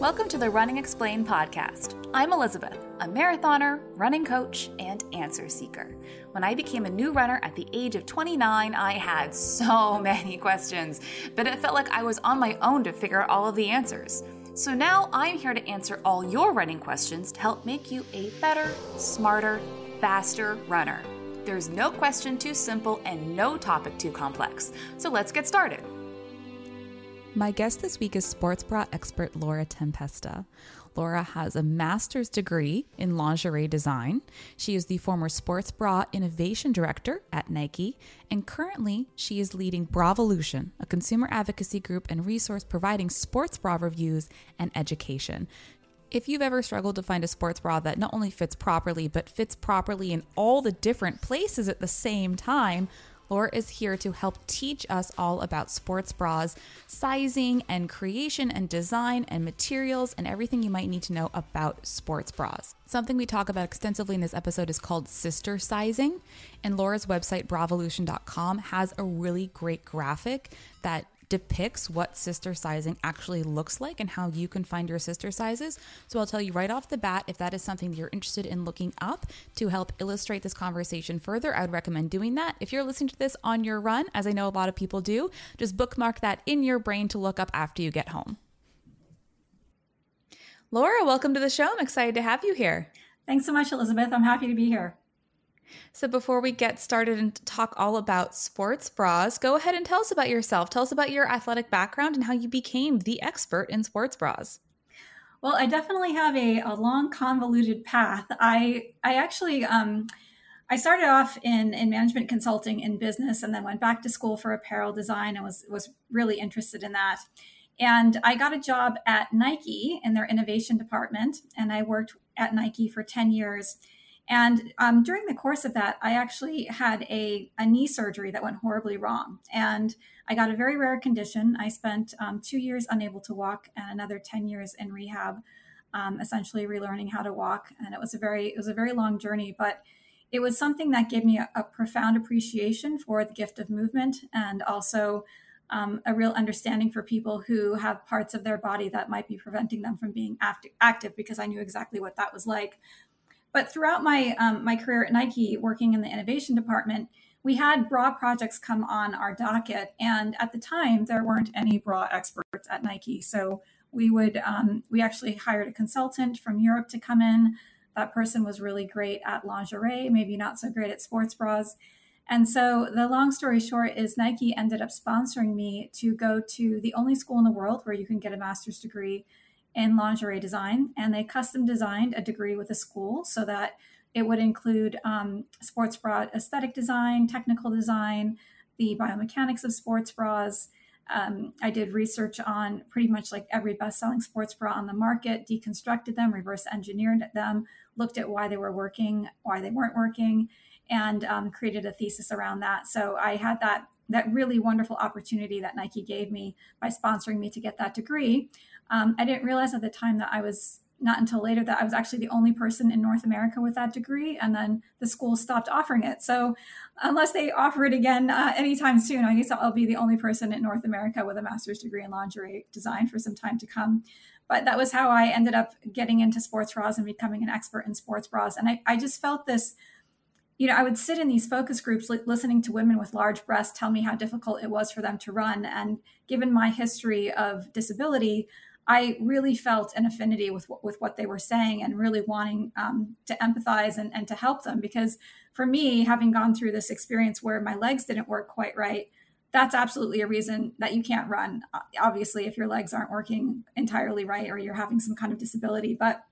Welcome to the Running Explained podcast. I'm Elizabeth, a marathoner, running coach, and answer seeker. When I became a new runner at the age of 29, I had so many questions, but it felt like I was on my own to figure out all of the answers. So now I'm here to answer all your running questions to help make you a better, smarter, faster runner. There's no question too simple and no topic too complex. So let's get started. My guest this week is sports bra expert Laura Tempesta. Laura has a master's degree in lingerie design. She is the former sports bra innovation director at Nike, and currently she is leading Bravolution, a consumer advocacy group and resource providing sports bra reviews and education. If you've ever struggled to find a sports bra that not only fits properly, but fits properly in all the different places at the same time, Laura is here to help teach us all about sports bras, sizing and creation and design and materials and everything you might need to know about sports bras. Something we talk about extensively in this episode is called sister sizing. And Laura's website, bravolution.com, has a really great graphic that depicts what sister sizing actually looks like and how you can find your sister sizes. So I'll tell you right off the bat if that is something that you're interested in looking up to help illustrate this conversation further, I would recommend doing that. If you're listening to this on your run, as I know a lot of people do, just bookmark that in your brain to look up after you get home. Laura, welcome to the show. I'm excited to have you here. Thanks so much, Elizabeth. I'm happy to be here. So, before we get started and talk all about sports bras, go ahead and tell us about yourself. Tell us about your athletic background and how you became the expert in sports bras. Well, I definitely have a, a long, convoluted path. I I actually um, I started off in in management consulting in business, and then went back to school for apparel design, and was was really interested in that. And I got a job at Nike in their innovation department, and I worked at Nike for ten years and um, during the course of that, I actually had a, a, knee surgery that went horribly wrong. And I got a very rare condition. I spent um, two years unable to walk and another 10 years in rehab, um, essentially relearning how to walk. And it was a very, it was a very long journey, but it was something that gave me a, a profound appreciation for the gift of movement and also um, a real understanding for people who have parts of their body that might be preventing them from being active because I knew exactly what that was like but throughout my um, my career at Nike, working in the innovation department, we had bra projects come on our docket, and at the time there weren't any bra experts at Nike. So we would um, we actually hired a consultant from Europe to come in. That person was really great at lingerie, maybe not so great at sports bras. And so the long story short is Nike ended up sponsoring me to go to the only school in the world where you can get a master's degree in lingerie design, and they custom designed a degree with a school so that it would include um, sports bra aesthetic design, technical design, the biomechanics of sports bras. Um, I did research on pretty much like every best selling sports bra on the market, deconstructed them, reverse engineered them, looked at why they were working, why they weren't working, and um, created a thesis around that. So I had that that really wonderful opportunity that Nike gave me by sponsoring me to get that degree. Um, I didn't realize at the time that I was not until later that I was actually the only person in North America with that degree, and then the school stopped offering it. So, unless they offer it again uh, anytime soon, I guess I'll be the only person in North America with a master's degree in lingerie design for some time to come. But that was how I ended up getting into sports bras and becoming an expert in sports bras. And I, I just felt this you know, I would sit in these focus groups li- listening to women with large breasts tell me how difficult it was for them to run. And given my history of disability, I really felt an affinity with with what they were saying and really wanting um, to empathize and, and to help them because for me, having gone through this experience where my legs didn't work quite right, that's absolutely a reason that you can't run. Obviously, if your legs aren't working entirely right or you're having some kind of disability, but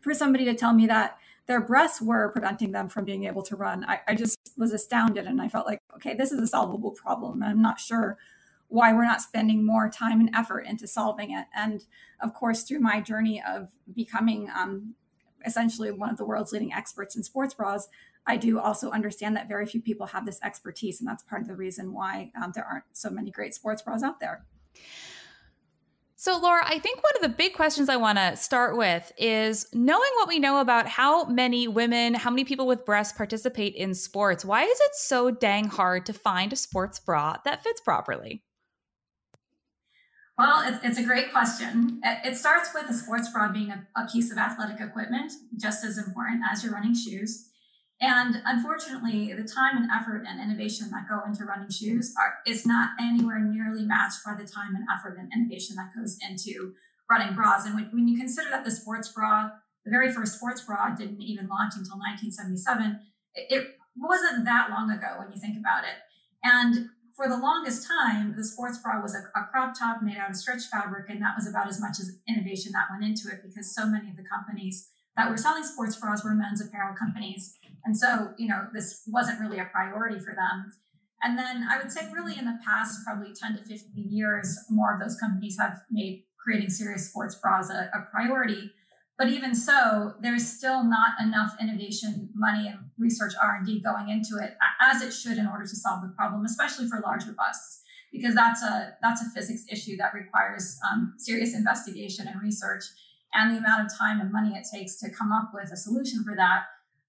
for somebody to tell me that their breasts were preventing them from being able to run, I, I just was astounded and I felt like, okay, this is a solvable problem. I'm not sure why we're not spending more time and effort into solving it. And of course, through my journey of becoming um, essentially one of the world's leading experts in sports bras, I do also understand that very few people have this expertise. And that's part of the reason why um, there aren't so many great sports bras out there. So, Laura, I think one of the big questions I want to start with is knowing what we know about how many women, how many people with breasts participate in sports. Why is it so dang hard to find a sports bra that fits properly? Well, it's, it's a great question. It, starts with a sports bra being a, a piece of athletic equipment, just as important as your running shoes. And unfortunately, the time and effort and innovation that go into running shoes are is not anywhere nearly matched by the time and effort and innovation that goes into running bras. And when, when you consider that the sports bra, the very first sports bra didn't even launch until 1977, it, it wasn't that long ago when you think about it. And for the longest time, the sports bra was a, a, crop top made out of stretch fabric, and that was about as much as innovation that went into it because so many of the companies that were selling sports bras were men's apparel companies. And so, you know, this wasn't really a priority for them. And then I would say, really, in the past probably 10 to 15 years, more of those companies have made creating serious sports bras a, a priority. But even so, there's still not enough innovation money and research R&D going into it as it should in order to solve the problem, especially for larger busts, because that's a that's a physics issue that requires um, serious investigation and research. And the amount of time and money it takes to come up with a solution for that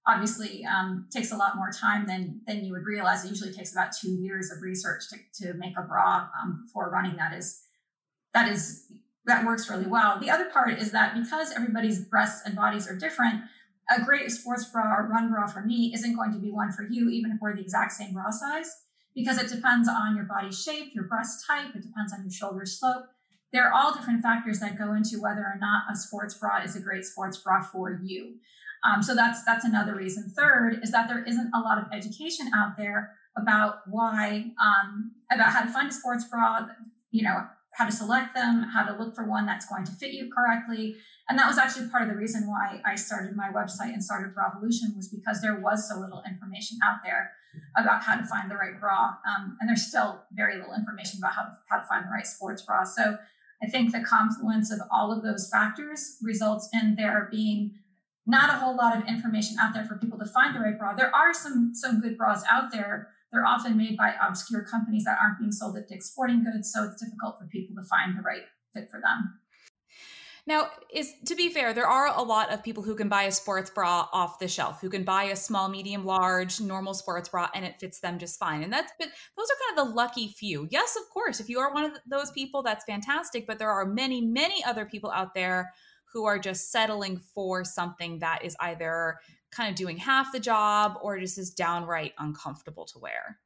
obviously um, takes a lot more time than than you would realize. It usually takes about two years of research to, to make a bra um, for running that is that is that works really well. The other part is that because everybody's breasts and bodies are different, a great sports bra or run bra for me isn't going to be one for you, even if we're the exact same bra size, because it depends on your body shape, your breast type, it depends on your shoulder slope. There are all different factors that go into whether or not a sports bra is a great sports bra for you. Um, so that's that's another reason. Third is that there isn't a lot of education out there about why um, about how to find a sports bra. You know, how to select them, how to look for one that's going to fit you correctly. And that was actually part of the reason why I started my website and started Bravolution was because there was so little information out there about how to find the right bra. Um, and there's still very little information about how how to find the right sports bra. So I think the confluence of all of those factors results in there being not a whole lot of information out there for people to find the right bra. There are some some good bras out there they're often made by obscure companies that aren't being sold at Dick's Sporting Goods, so it's difficult for people to find the right fit for them. Now, is to be fair, there are a lot of people who can buy a sports bra off the shelf, who can buy a small, medium, large, normal sports bra, and it fits them just fine. And that's but those are kind of the lucky few. Yes, of course, if you are one of those people, that's fantastic. But there are many, many other people out there who are just settling for something that is either kind of doing half the job or just is downright uncomfortable to wear?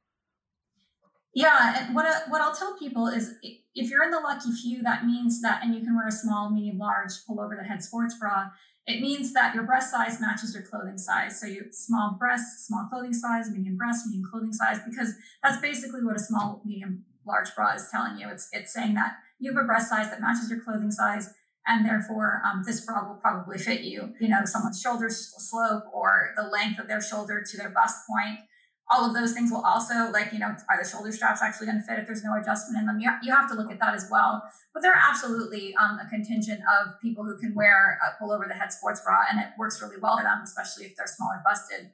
Yeah, and what, I, what I'll tell people is if you're in the lucky few, that means that, and you can wear a small, medium, large, pull over the head sports bra, it means that your breast size matches your clothing size. So you small breasts, small clothing size, medium breast, medium clothing size, because that's basically what a small, medium, large bra is telling you. It's it's saying that you have a breast size that matches your clothing size and therefore um, this bra will probably fit you. You know, someone's shoulder slope or the length of their shoulder to their bust point. All of those things will also, like, you know, are the shoulder straps actually going to fit if there's no adjustment in them? You, you have to look at that as well. But there are absolutely um, a contingent of people who can wear a pull over the head sports bra and it works really well for them, especially if they're smaller busted.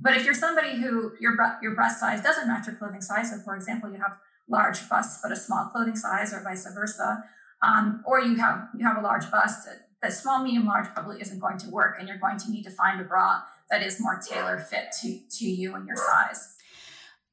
But if you're somebody who your, your breast size doesn't match your clothing size, so for example, you have large busts but a small clothing size or vice versa, um, or you have you have a large bust. The small, medium, large probably isn't going to work, and you're going to need to find a bra that is more tailor fit to to you and your size.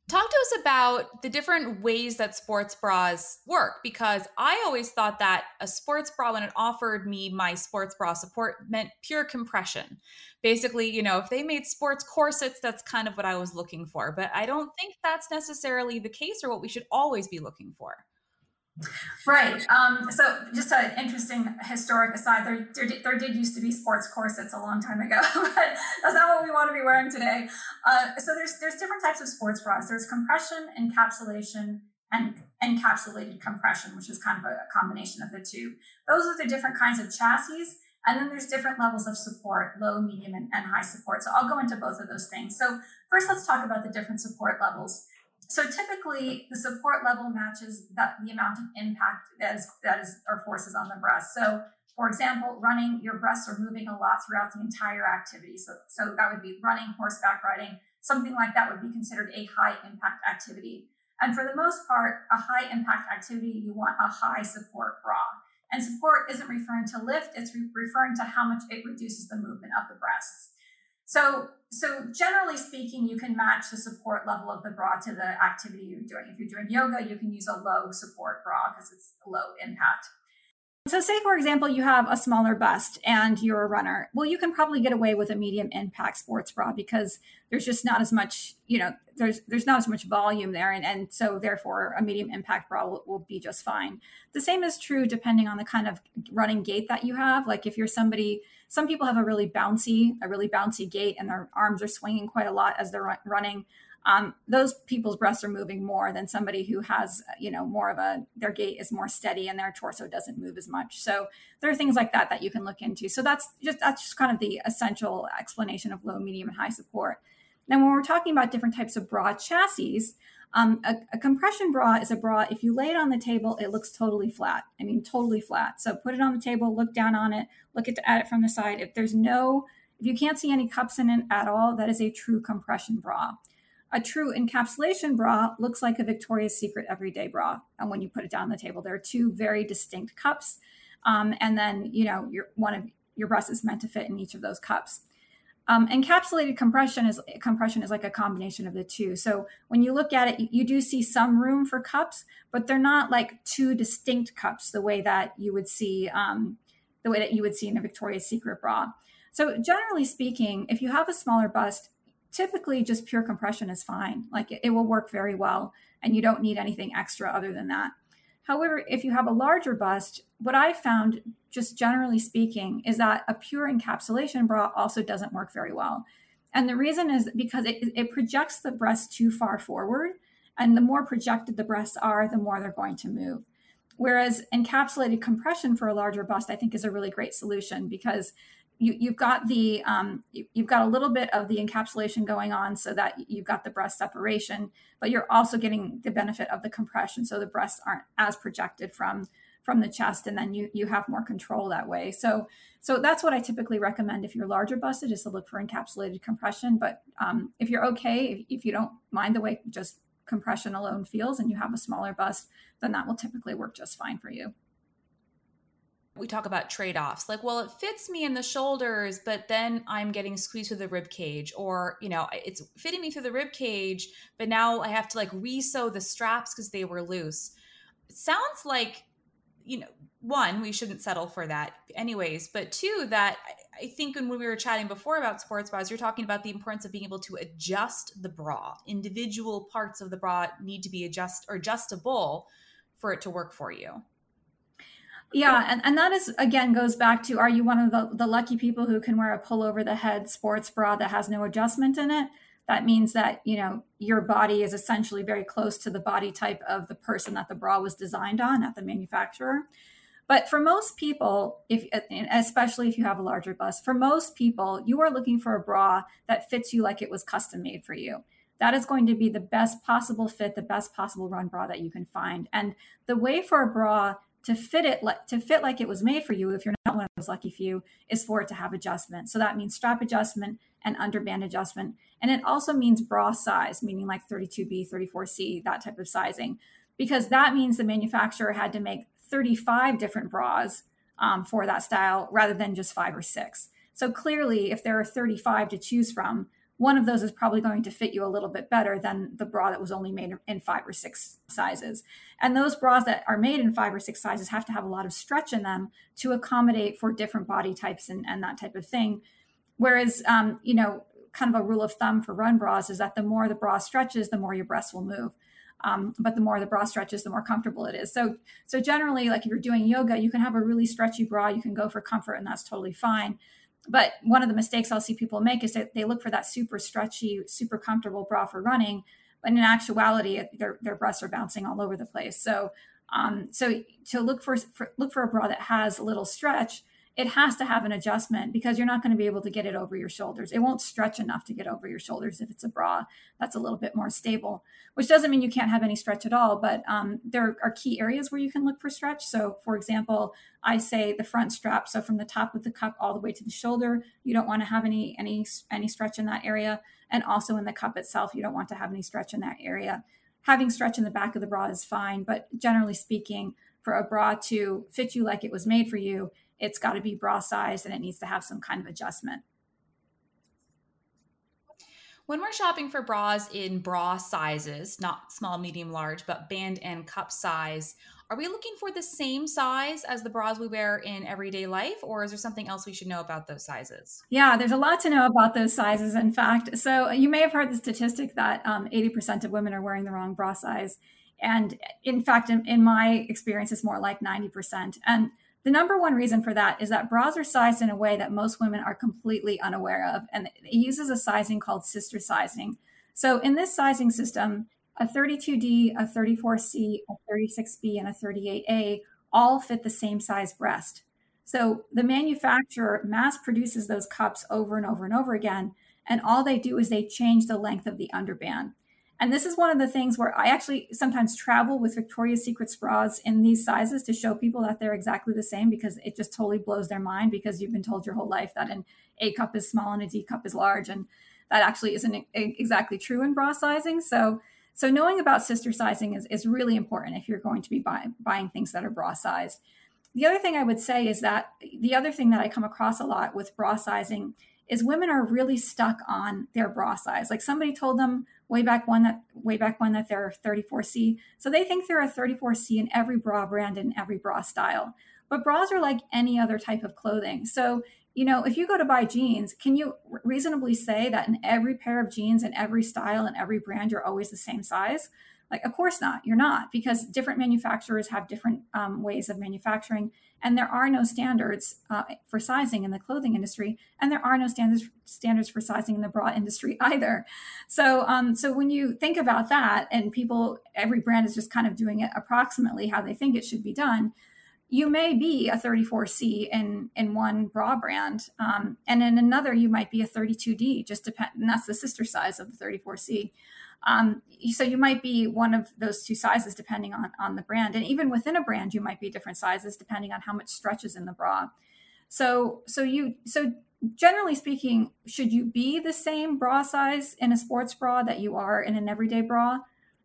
Talk to us about the different ways that sports bras work because I always thought that a sports bra, when it offered me my sports bra support, meant pure compression. Basically, you know, if they made sports corsets, that's kind of what I was looking for. But I don't think that's necessarily the case or what we should always be looking for. Right. Um, so, just an interesting historic aside, there, there, there, did used to be sports corsets a long time ago, but that's not what we want to be wearing today. Uh, so, there's there's different types of sports bras. There's compression, encapsulation, and encapsulated compression, which is kind of a, a combination of the two. Those are the different kinds of chassis. And then there's different levels of support, low, medium, and, and high support. So I'll go into both of those things. So first, let's talk about the different support levels. So typically, the support level matches that the amount of impact that is that is or forces on the breast. So, for example, running, your breasts are moving a lot throughout the entire activity. So, so that would be running, horseback riding, something like that would be considered a high impact activity. And for the most part, a high impact activity, you want a high support bra. And support isn't referring to lift; it's re- referring to how much it reduces the movement of the breasts. So, so generally speaking, you can match the support level of the bra to the activity you're doing. If you're doing yoga, you can use a low support bra because it's low impact. So, say for example, you have a smaller bust and you're a runner. Well, you can probably get away with a medium impact sports bra because there's just not as much, you know, there's there's not as much volume there, and and so therefore a medium impact bra will, will be just fine. The same is true depending on the kind of running gait that you have. Like if you're somebody, some people have a really bouncy, a really bouncy gait, and their arms are swinging quite a lot as they're running um, those people's breasts are moving more than somebody who has, you know, more of a, their gait is more steady and their torso doesn't move as much. So there are things like that that you can look into. So that's just, that's just kind of the essential explanation of low, medium, and high support. Now, when we're talking about different types of broad chassis, um, a, a, compression bra is a bra, if you lay it on the table, it looks totally flat. I mean, totally flat. So put it on the table, look down on it, look at, at it from the side. If there's no, if you can't see any cups in it at all, that is a true compression bra. A true encapsulation bra looks like a Victoria's Secret everyday bra. And when you put it down on the table, there are two very distinct cups. Um, and then, you know, your, one of your breast is meant to fit in each of those cups. Um, encapsulated compression is compression is like a combination of the two. So when you look at it, you, do see some room for cups, but they're not like two distinct cups the way that you would see um, the way that you would see in a Victoria's Secret bra. So generally speaking, if you have a smaller bust, typically just pure compression is fine. Like it, it, will work very well, and you don't need anything extra other than that. However, if you have a larger bust, what I found, just generally speaking, is that a pure encapsulation bra also doesn't work very well. And the reason is because it, it projects the breast too far forward. And the more projected the breasts are, the more they're going to move. Whereas encapsulated compression for a larger bust, I think, is a really great solution because you, have got the um, you, have got a little bit of the encapsulation going on so that you've got the breast separation but you're also getting the benefit of the compression so the breasts aren't as projected from from the chest and then you you have more control that way. So so that's what i typically recommend if you're larger busted is to look for encapsulated compression but um, if you're okay if, if you don't mind the way just compression alone feels and you have a smaller bust then that will typically work just fine for you we talk about trade-offs. Like well it fits me in the shoulders but then i'm getting squeezed through the rib cage or you know it's fitting me through the rib cage but now i have to like re-sew the straps because they were loose. It sounds like you know one we shouldn't settle for that anyways but two that i think when we were chatting before about sports bras you're talking about the importance of being able to adjust the bra. Individual parts of the bra need to be adjust or adjustable for it to work for you yeah, and, and that is again goes back to are you one of the, the lucky people who can wear a pull over the head sports bra that has no adjustment in it? That means that you know your body is essentially very close to the body type of the person that the bra was designed on at the manufacturer. But for most people, if especially if you have a larger bust, for most people, you are looking for a bra that fits you like it was custom made for you. That is going to be the best possible fit, the best possible run bra that you can find. And the way for a bra to fit it like to fit like it was made for you if you're not one of those lucky few is for it to have adjustment. So that means strap adjustment and underband adjustment. And it also means bra size meaning like 32b 34c that type of sizing. Because that means the manufacturer had to make 35 different bras um, for that style rather than just five or six. So clearly if there are 35 to choose from one of those is probably going to fit you a little bit better than the bra that was only made in five or six sizes. And those bras that are made in five or six sizes have to have a lot of stretch in them to accommodate for different body types and, and that type of thing. Whereas, um, you know, kind of a rule of thumb for run bras is that the more the bra stretches, the more your breasts will move. Um, but the more the bra stretches, the more comfortable it is. So, so generally, like if you're doing yoga, you can have a really stretchy bra. You can go for comfort, and that's totally fine. But one of the mistakes I'll see people make is that they look for that super stretchy, super comfortable bra for running, but in actuality, their their breasts are bouncing all over the place. So, um, so to look for, for look for a bra that has a little stretch it has to have an adjustment because you're not going to be able to get it over your shoulders. It won't stretch enough to get over your shoulders if it's a bra that's a little bit more stable, which doesn't mean you can't have any stretch at all. But um, there are key areas where you can look for stretch. So, for example, I say the front strap. So from the top of the cup all the way to the shoulder, you don't want to have any any any stretch in that area, and also in the cup itself, you don't want to have any stretch in that area. Having stretch in the back of the bra is fine, but generally speaking, for a bra to fit you like it was made for you, it's got to be bra size and it needs to have some kind of adjustment. When we're shopping for bras in bra sizes, not small, medium, large, but band and cup size, are we looking for the same size as the bras we wear in everyday life, or is there something else we should know about those sizes? Yeah, there's a lot to know about those sizes, in fact. So, you may have heard the statistic that um, 80% of women are wearing the wrong bra size. And in fact, in, in my experience, it's more like 90%. And the number one reason for that is that bras are sized in a way that most women are completely unaware of. And it uses a sizing called sister sizing. So, in this sizing system, a 32D, a 34C, a 36B, and a 38A all fit the same size breast. So the manufacturer mass produces those cups over and over and over again. And all they do is they change the length of the underband. And this is one of the things where I actually sometimes travel with Victoria's Secret bras in these sizes to show people that they're exactly the same because it just totally blows their mind because you've been told your whole life that an A cup is small and a D cup is large. And that actually isn't exactly true in bra sizing. So so knowing about sister sizing is, is really important if you're going to be buy, buying things that are bra sized. The other thing I would say is that the other thing that I come across a lot with bra sizing is women are really stuck on their bra size. Like somebody told them way back when that way back when that they're 34C. So they think they're a 34C in every bra brand and every bra style. But bras are like any other type of clothing. So you know, if you go to buy jeans, can you reasonably say that in every pair of jeans and every style and every brand, you're always the same size? Like, of course not. You're not because different manufacturers have different um, ways of manufacturing, and there are no standards uh, for sizing in the clothing industry, and there are no standards standards for sizing in the bra industry either. So, um, so when you think about that, and people, every brand is just kind of doing it approximately how they think it should be done you may be a 34C in in one bra brand, um, and in another you might be a 32D. Just depend, and that's the sister size of the 34C. Um, so you might be one of those two sizes depending on on the brand, and even within a brand you might be different sizes depending on how much stretch is in the bra. So so you so generally speaking, should you be the same bra size in a sports bra that you are in an everyday bra?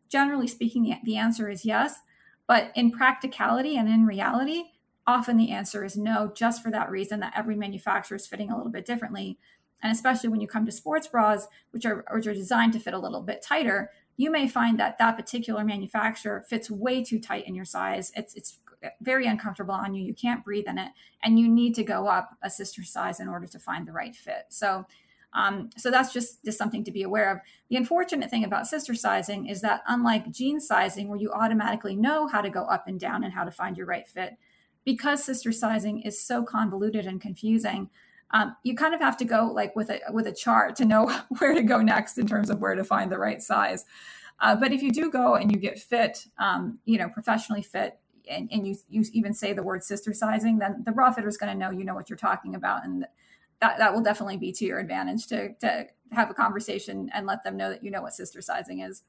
Generally speaking, the, the answer is yes. But in practicality and in reality, often the answer is no, just for that reason that every manufacturer is fitting a little bit differently. And especially when you come to sports bras, which are, which are designed to fit a little bit tighter, you may find that that particular manufacturer fits way too tight in your size. It's, it's very uncomfortable on you. You can't breathe in it. And you need to go up a sister size in order to find the right fit. So um, so that's just, just something to be aware of. The unfortunate thing about sister sizing is that unlike jean sizing, where you automatically know how to go up and down and how to find your right fit, because sister sizing is so convoluted and confusing, um, you kind of have to go like with a with a chart to know where to go next in terms of where to find the right size. Uh, but if you do go and you get fit, um, you know, professionally fit, and, and you you even say the word sister sizing, then the bra fitter is going to know you know what you're talking about, and that, that will definitely be to your advantage to, to have a conversation and let them know that you know what sister sizing is.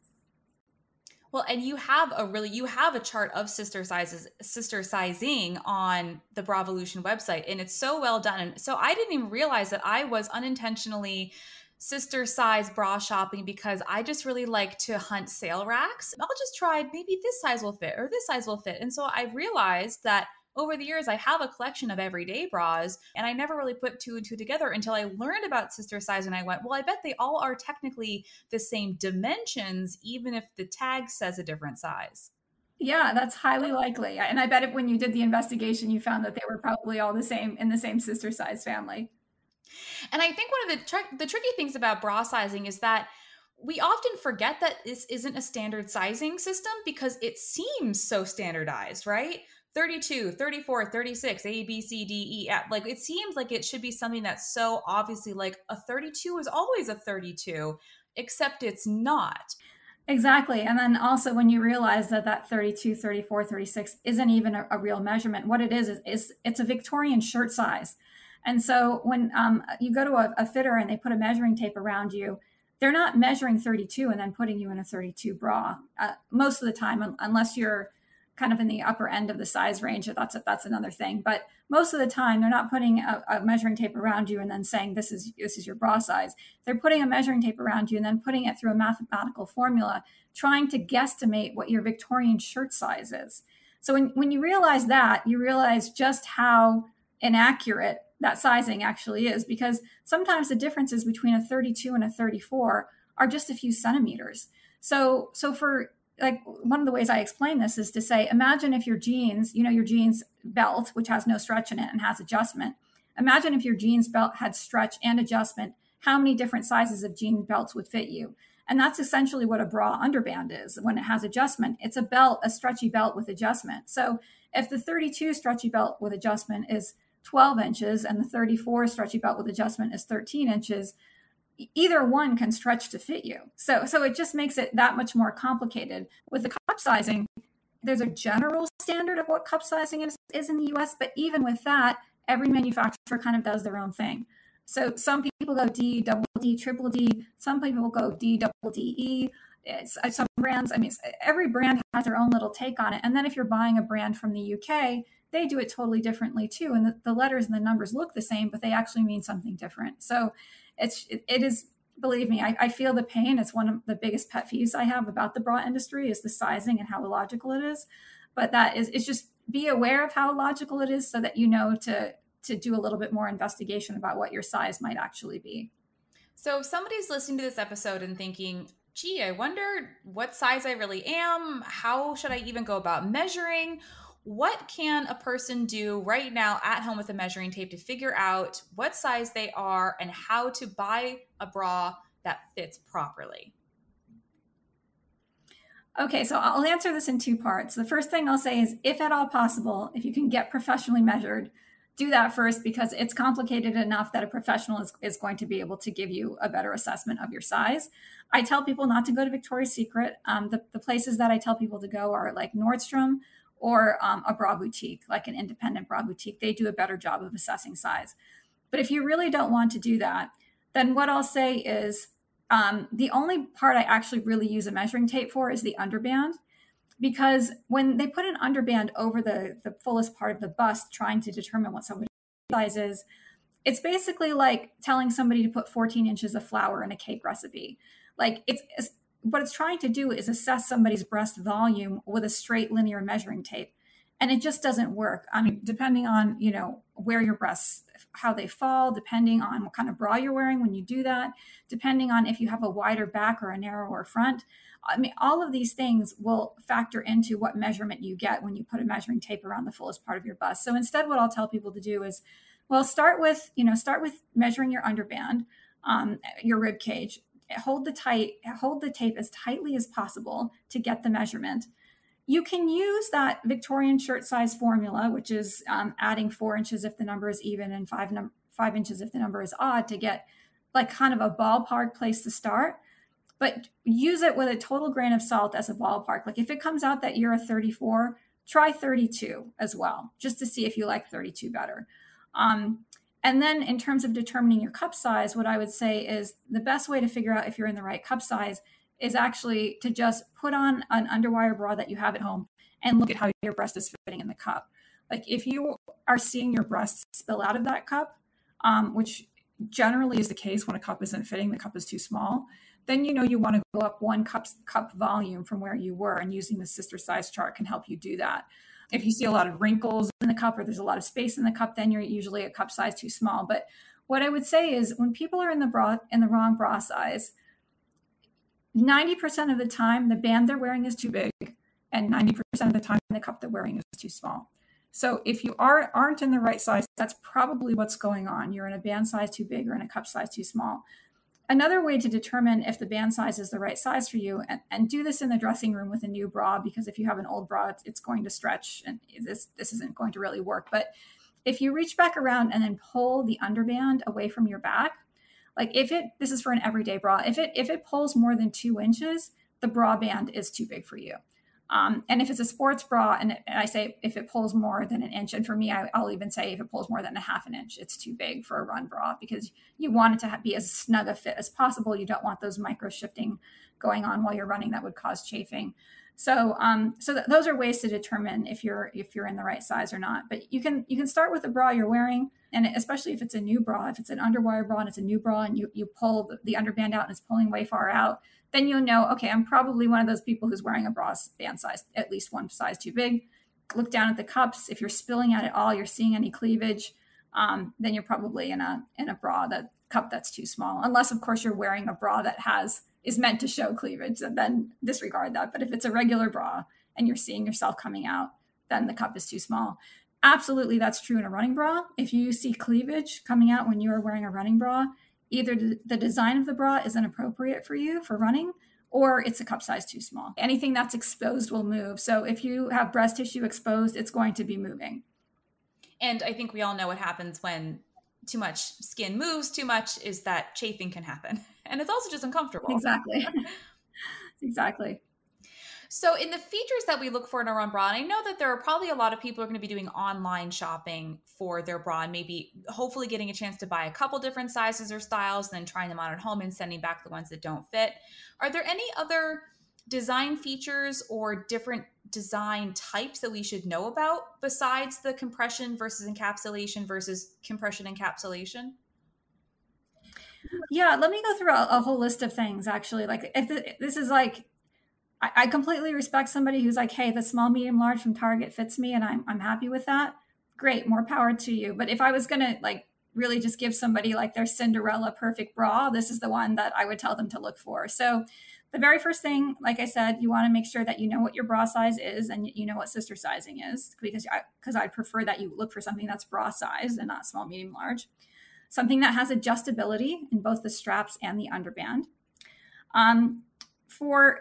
Well, and you have a really you have a chart of sister sizes, sister sizing on the Bravolution website, and it's so well done. And so I didn't even realize that I was unintentionally sister size bra shopping because I just really like to hunt sale racks. I'll just try maybe this size will fit or this size will fit. And so I realized that over the years, I have a collection of everyday bras, and I never really put two and two together until I learned about sister size. And I went, well, I bet they all are technically the same dimensions, even if the tag says a different size. Yeah, that's highly likely. And I bet if, when you did the investigation, you found that they were probably all the same in the same sister size family. And I think one of the tr- the tricky things about bra sizing is that we often forget that this isn't a standard sizing system because it seems so standardized, right? 32, 34, 36, A, B, C, D, E, F. Like it seems like it should be something that's so obviously like a 32 is always a 32, except it's not. Exactly. And then also when you realize that that 32, 34, 36 isn't even a, a real measurement, what it is, is, is it's a Victorian shirt size. And so when um, you go to a, a fitter and they put a measuring tape around you, they're not measuring 32 and then putting you in a 32 bra uh, most of the time, unless you're kind of in the upper end of the size range. That's a, that's another thing. But most of the time, they're not putting a, a, measuring tape around you and then saying this is this is your bra size. They're putting a measuring tape around you and then putting it through a mathematical formula, trying to guesstimate what your Victorian shirt size is. So when, when you realize that, you realize just how inaccurate that sizing actually is because sometimes the differences between a 32 and a 34 are just a few centimeters. So, so for like one of the ways I explain this is to say, imagine if your jeans, you know, your jeans belt, which has no stretch in it and has adjustment. Imagine if your jeans belt had stretch and adjustment, how many different sizes of jean belts would fit you? And that's essentially what a bra underband is when it has adjustment. It's a belt, a stretchy belt with adjustment. So if the 32 stretchy belt with adjustment is 12 inches and the 34 stretchy belt with adjustment is 13 inches, either one can stretch to fit you. So so it just makes it that much more complicated. With the cup sizing, there's a general standard of what cup sizing is, is in the US, but even with that, every manufacturer kind of does their own thing. So some people go D, double D, triple D. Some people go D, double D, E. It's, uh, some brands, I mean, every brand has their own little take on it. And then if you're buying a brand from the UK, they do it totally differently too. And the, the letters and the numbers look the same, but they actually mean something different. So it's it, it is believe me I, I, feel the pain it's one of the biggest pet peeves i have about the bra industry is the sizing and how illogical it is but that is it's just be aware of how illogical it is so that you know to to do a little bit more investigation about what your size might actually be so if somebody's listening to this episode and thinking gee i wonder what size i really am how should i even go about measuring what can a person do right now at home with a measuring tape to figure out what size they are and how to buy a bra that fits properly? Okay, so I'll answer this in two parts. The first thing I'll say is if at all possible, if you can get professionally measured, do that first because it's complicated enough that a professional is, is going to be able to give you a better assessment of your size. I tell people not to go to Victoria's Secret. Um, the, the places that I tell people to go are like Nordstrom, or um, a bra boutique, like an independent bra boutique. They do a better job of assessing size. But if you really don't want to do that, then what I'll say is um, the only part I actually really use a measuring tape for is the underband. Because when they put an underband over the, the fullest part of the bust, trying to determine what somebody's size is, it's basically like telling somebody to put 14 inches of flour in a cake recipe. Like it's what it's trying to do is assess somebody's breast volume with a straight linear measuring tape. And it just doesn't work. I mean depending on you know where your breasts how they fall depending on what kind of bra you're wearing when you do that depending on if you have a wider back or a narrower front. I mean all of these things will factor into what measurement you get when you put a measuring tape around the fullest part of your bust. So instead what i'll tell people to do is well start with you know start with measuring your underband um, your rib cage hold the tight hold the tape as tightly as possible to get the measurement. You can use that victorian shirt size formula which is um, adding four inches if the number is even and five num- five inches if the number is odd to get like kind of a ballpark place to start. But use it with a total grain of salt as a ballpark. Like if it comes out that you're a 34 try 32 as well just to see if you like 32 better. Um, and then, in terms of determining your cup size, what I would say is the best way to figure out if you're in the right cup size is actually to just put on an underwire bra that you have at home and look at how your breast is fitting in the cup. Like if you are seeing your breasts spill out of that cup, um, which generally is the case when a cup isn't fitting, the cup is too small, then you know you want to go up one cup cup volume from where you were, and using the sister size chart can help you do that. If you see a lot of wrinkles in the cup or there's a lot of space in the cup, then you're usually a cup size too small. But what I would say is when people are in the bra in the wrong bra size, 90% of the time the band they're wearing is too big and 90% of the time the cup they're wearing is too small. So if you are aren't in the right size, that's probably what's going on. You're in a band size too big or in a cup size too small. Another way to determine if the band size is the right size for you, and, and do this in the dressing room with a new bra, because if you have an old bra, it's, it's going to stretch and this, this isn't going to really work. But if you reach back around and then pull the underband away from your back, like if it, this is for an everyday bra, if it, if it pulls more than two inches, the bra band is too big for you. Um, and if it's a sports bra, and, I say if it pulls more than an inch, and for me, I, will even say if it pulls more than a half an inch, it's too big for a run bra because you want it to be as snug a fit as possible. You don't want those micro shifting going on while you're running that would cause chafing. So, um, so th- those are ways to determine if you're if you're in the right size or not. But you can you can start with the bra you're wearing, and especially if it's a new bra, if it's an underwire bra and it's a new bra, and you you pull the underband out and it's pulling way far out then you'll know, okay, I'm probably one of those people who's wearing a bra band size, at least one size too big. Look down at the cups. If you're spilling out at all, you're seeing any cleavage, um, then you're probably in a in a bra that cup that's too small. Unless, of course, you're wearing a bra that has is meant to show cleavage, then disregard that. But if it's a regular bra and you're seeing yourself coming out, then the cup is too small. Absolutely, that's true in a running bra. If you see cleavage coming out when you are wearing a running bra, either the design of the bra is inappropriate for you for running or it's a cup size too small. Anything that's exposed will move. So if you have breast tissue exposed, it's going to be moving. And I think we all know what happens when too much skin moves too much is that chafing can happen. And it's also just uncomfortable. Exactly. exactly. So, in the features that we look for in a run bra, and I know that there are probably a lot of people are going to be doing online shopping for their bra and maybe hopefully getting a chance to buy a couple different sizes or styles, and then trying them on at home and sending back the ones that don't fit. Are there any other design features or different design types that we should know about besides the compression versus encapsulation versus compression encapsulation? Yeah, let me go through a, a whole list of things actually. Like, if the, this is like I, I completely respect somebody who's like, hey, the small, medium, large from Target fits me and I'm, I'm happy with that. Great, more power to you. But if I was going to like really just give somebody like their Cinderella perfect bra, this is the one that I would tell them to look for. So, the very first thing, like I said, you want to make sure that you know what your bra size is and you know what sister sizing is because I because I prefer that you look for something that's bra size and not small, medium, large. Something that has adjustability in both the straps and the underband. Um, for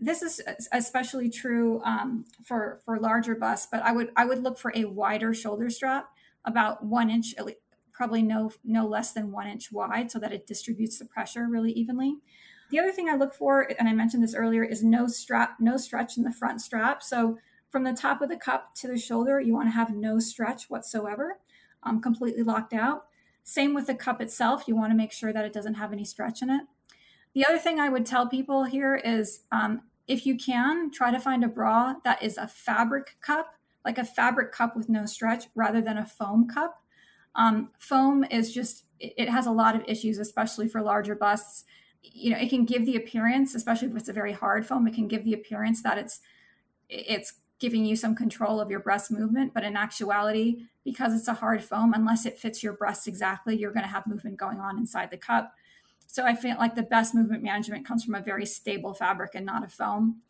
this is especially true um, for for larger busts, but I would I would look for a wider shoulder strap, about one inch, probably no no less than one inch wide, so that it distributes the pressure really evenly. The other thing I look for, and I mentioned this earlier, is no strap, no stretch in the front strap. So from the top of the cup to the shoulder, you want to have no stretch whatsoever, um, completely locked out. Same with the cup itself. You want to make sure that it doesn't have any stretch in it. The other thing I would tell people here is um, if you can, try to find a bra that is a fabric cup, like a fabric cup with no stretch rather than a foam cup. Um, foam is just, it has a lot of issues, especially for larger busts. You know, it can give the appearance, especially if it's a very hard foam, it can give the appearance that it's, it's giving you some control of your breast movement. But in actuality, because it's a hard foam, unless it fits your breast exactly, you're going to have movement going on inside the cup. So I feel like the best movement management comes from a very stable fabric and not a foam.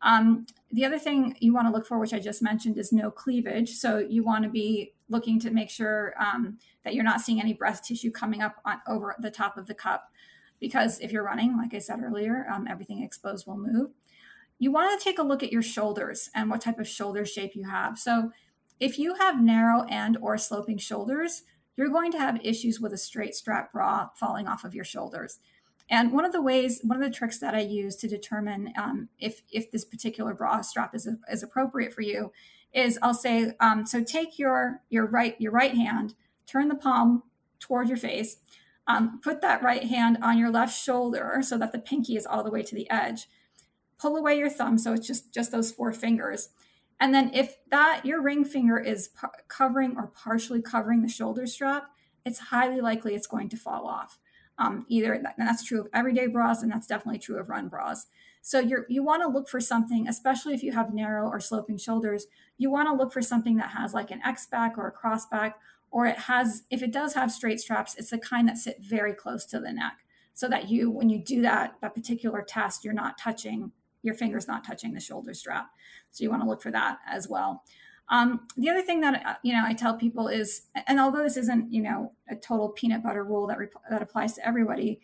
Um, the other thing you want to look for, which I just mentioned, is no cleavage. So you want to be looking to make sure um, that you're not seeing any breast tissue coming up on over the top of the cup, because if you're running, like I said earlier, um, everything exposed will move. You want to take a look at your shoulders and what type of shoulder shape you have. So if you have narrow and or sloping shoulders, you're going to have issues with a straight strap bra falling off of your shoulders. And one of the ways, one of the tricks that I use to determine um, if if this particular bra strap is is appropriate for you is I'll say, um, so take your your right your right hand, turn the palm toward your face, um, put that right hand on your left shoulder so that the pinky is all the way to the edge. Pull away your thumb so it's just just those four fingers, and then if that your ring finger is par- covering or partially covering the shoulder strap, it's highly likely it's going to fall off. Um, either that, that's true of everyday bras, and that's definitely true of run bras. So you you want to look for something, especially if you have narrow or sloping shoulders. You want to look for something that has like an X back or a cross back, or it has if it does have straight straps, it's the kind that sit very close to the neck, so that you when you do that that particular test, you're not touching your fingers not touching the shoulder strap. So you want to look for that as well. Um, the other thing that uh, you know I tell people is, and although this isn't you know a total peanut butter rule that rep- that applies to everybody,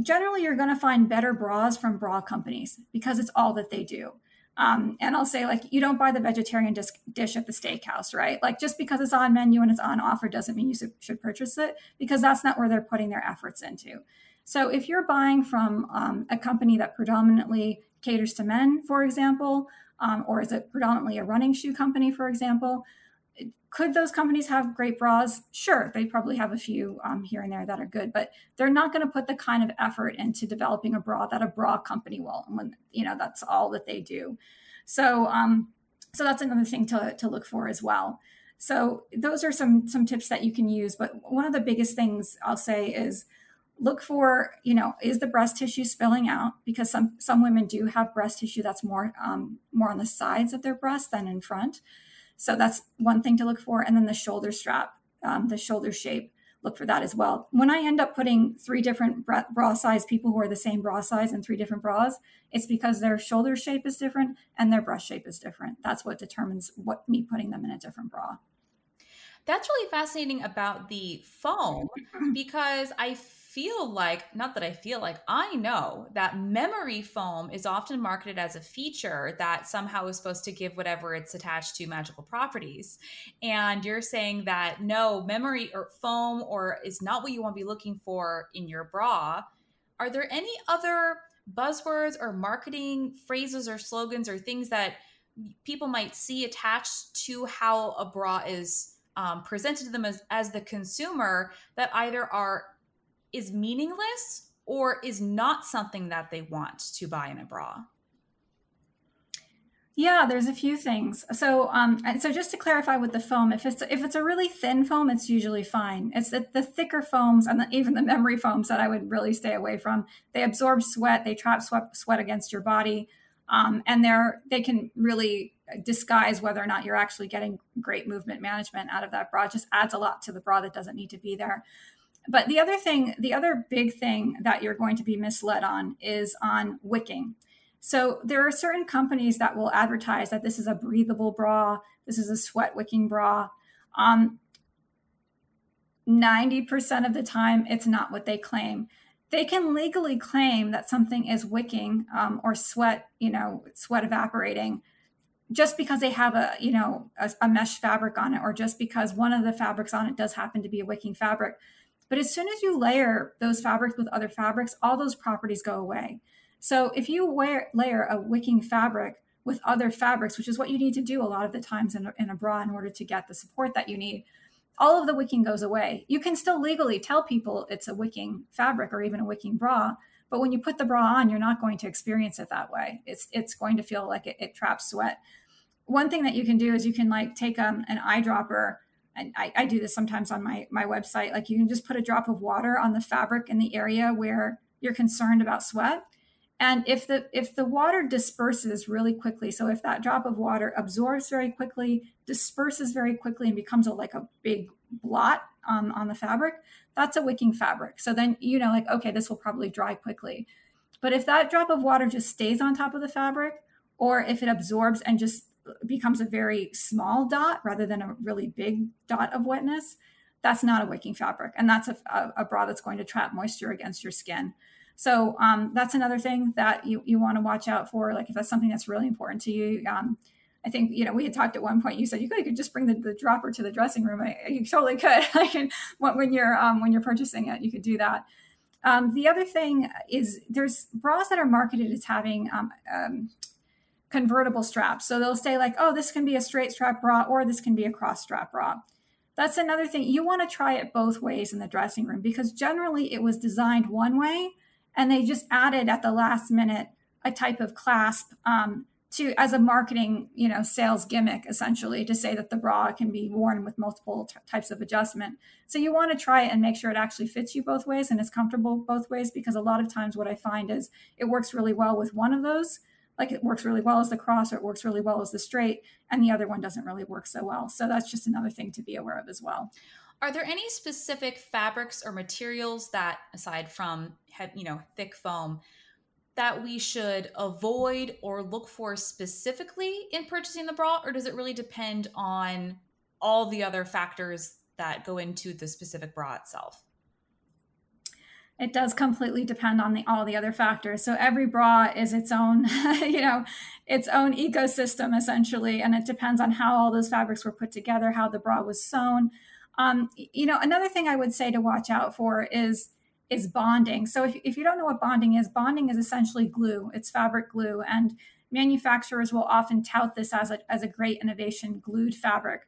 generally you're going to find better bras from bra companies because it's all that they do. Um, and I'll say like you don't buy the vegetarian dish, dish at the steakhouse, right? Like just because it's on menu and it's on offer doesn't mean you should purchase it because that's not where they're putting their efforts into. So if you're buying from um, a company that predominantly caters to men, for example, um, or is it predominantly a running shoe company, for example? Could those companies have great bras? Sure, they probably have a few um, here and there that are good, but they're not going to put the kind of effort into developing a bra that a bra company will. When you know that's all that they do, so um, so that's another thing to to look for as well. So those are some some tips that you can use. But one of the biggest things I'll say is look for you know is the breast tissue spilling out because some some women do have breast tissue that's more um, more on the sides of their breast than in front so that's one thing to look for and then the shoulder strap um, the shoulder shape look for that as well. When I end up putting three different bra size people who are the same bra size in three different bras, it's because their shoulder shape is different and their breast shape is different. That's what determines what me putting them in a different bra. That's really fascinating about the foam because I feel like, not that I feel like, I know that memory foam is often marketed as a feature that somehow is supposed to give whatever it's attached to magical properties. And you're saying that no, memory or foam or is not what you want to be looking for in your bra. Are there any other buzzwords or marketing phrases or slogans or things that people might see attached to how a bra is um, presented to them as, as the consumer that either are is meaningless or is not something that they want to buy in a bra? Yeah, there's a few things. So, um, so just to clarify with the foam, if it's if it's a really thin foam, it's usually fine. It's the, the thicker foams and the, even the memory foams that I would really stay away from. They absorb sweat, they trap sweat sweat against your body, um, and they're they can really disguise whether or not you're actually getting great movement management out of that bra. It just adds a lot to the bra that doesn't need to be there. But the other thing, the other big thing that you're going to be misled on is on wicking. So there are certain companies that will advertise that this is a breathable bra, this is a sweat wicking bra. Um, 90% of the time, it's not what they claim. They can legally claim that something is wicking um, or sweat, you know, sweat evaporating just because they have a you know a, a, mesh fabric on it or just because one of the fabrics on it does happen to be a wicking fabric but as soon as you layer those fabrics with other fabrics, all those properties go away. So if you wear, layer a wicking fabric with other fabrics, which is what you need to do a lot of the times in a, in a bra in order to get the support that you need, all of the wicking goes away. You can still legally tell people it's a wicking fabric or even a wicking bra, but when you put the bra on, you're not going to experience it that way. It's it's going to feel like it, it traps sweat. One thing that you can do is you can like take um, an eyedropper and I, I, do this sometimes on my my website like you can just put a drop of water on the fabric in the area where you're concerned about sweat. And if the if the water disperses really quickly so if that drop of water absorbs very quickly disperses very quickly and becomes a, like a big blot on on the fabric that's a wicking fabric. So then you know like okay this will probably dry quickly. But if that drop of water just stays on top of the fabric or if it absorbs and just becomes a very small dot rather than a really big dot of wetness, that's not a wicking fabric. And that's a, a, a bra that's going to trap moisture against your skin. So um, that's another thing that you, you want to watch out for. Like if that's something that's really important to you. Um, I think, you know, we had talked at one point, you said you could, you could just bring the, the dropper to the dressing room. I, you totally could. like when you're, um, when you're purchasing it, you could do that. Um, the other thing is there's bras that are marketed as having um, um, convertible straps. So they'll say, like, oh, this can be a straight strap bra or this can be a cross strap bra. That's another thing. You want to try it both ways in the dressing room because generally it was designed one way and they just added at the last minute a type of clasp um, to as a marketing you know sales gimmick essentially to say that the bra can be worn with multiple t- types of adjustment so you want to try it and make sure it actually fits you both ways and is comfortable both ways because a lot of times what i find is it works really well with one of those like it works really well as the cross or it works really well as the straight and the other one doesn't really work so well. So that's just another thing to be aware of as well. Are there any specific fabrics or materials that aside from you know thick foam that we should avoid or look for specifically in purchasing the bra or does it really depend on all the other factors that go into the specific bra itself it does completely depend on the all the other factors. So every bra is its own you know its own ecosystem essentially and it depends on how all those fabrics were put together how the bra was sewn. Um, you know another thing i would say to watch out for is is bonding. So if, if you don't know what bonding is bonding is essentially glue. It's fabric glue and manufacturers will often tout this as a, as a great innovation glued fabric.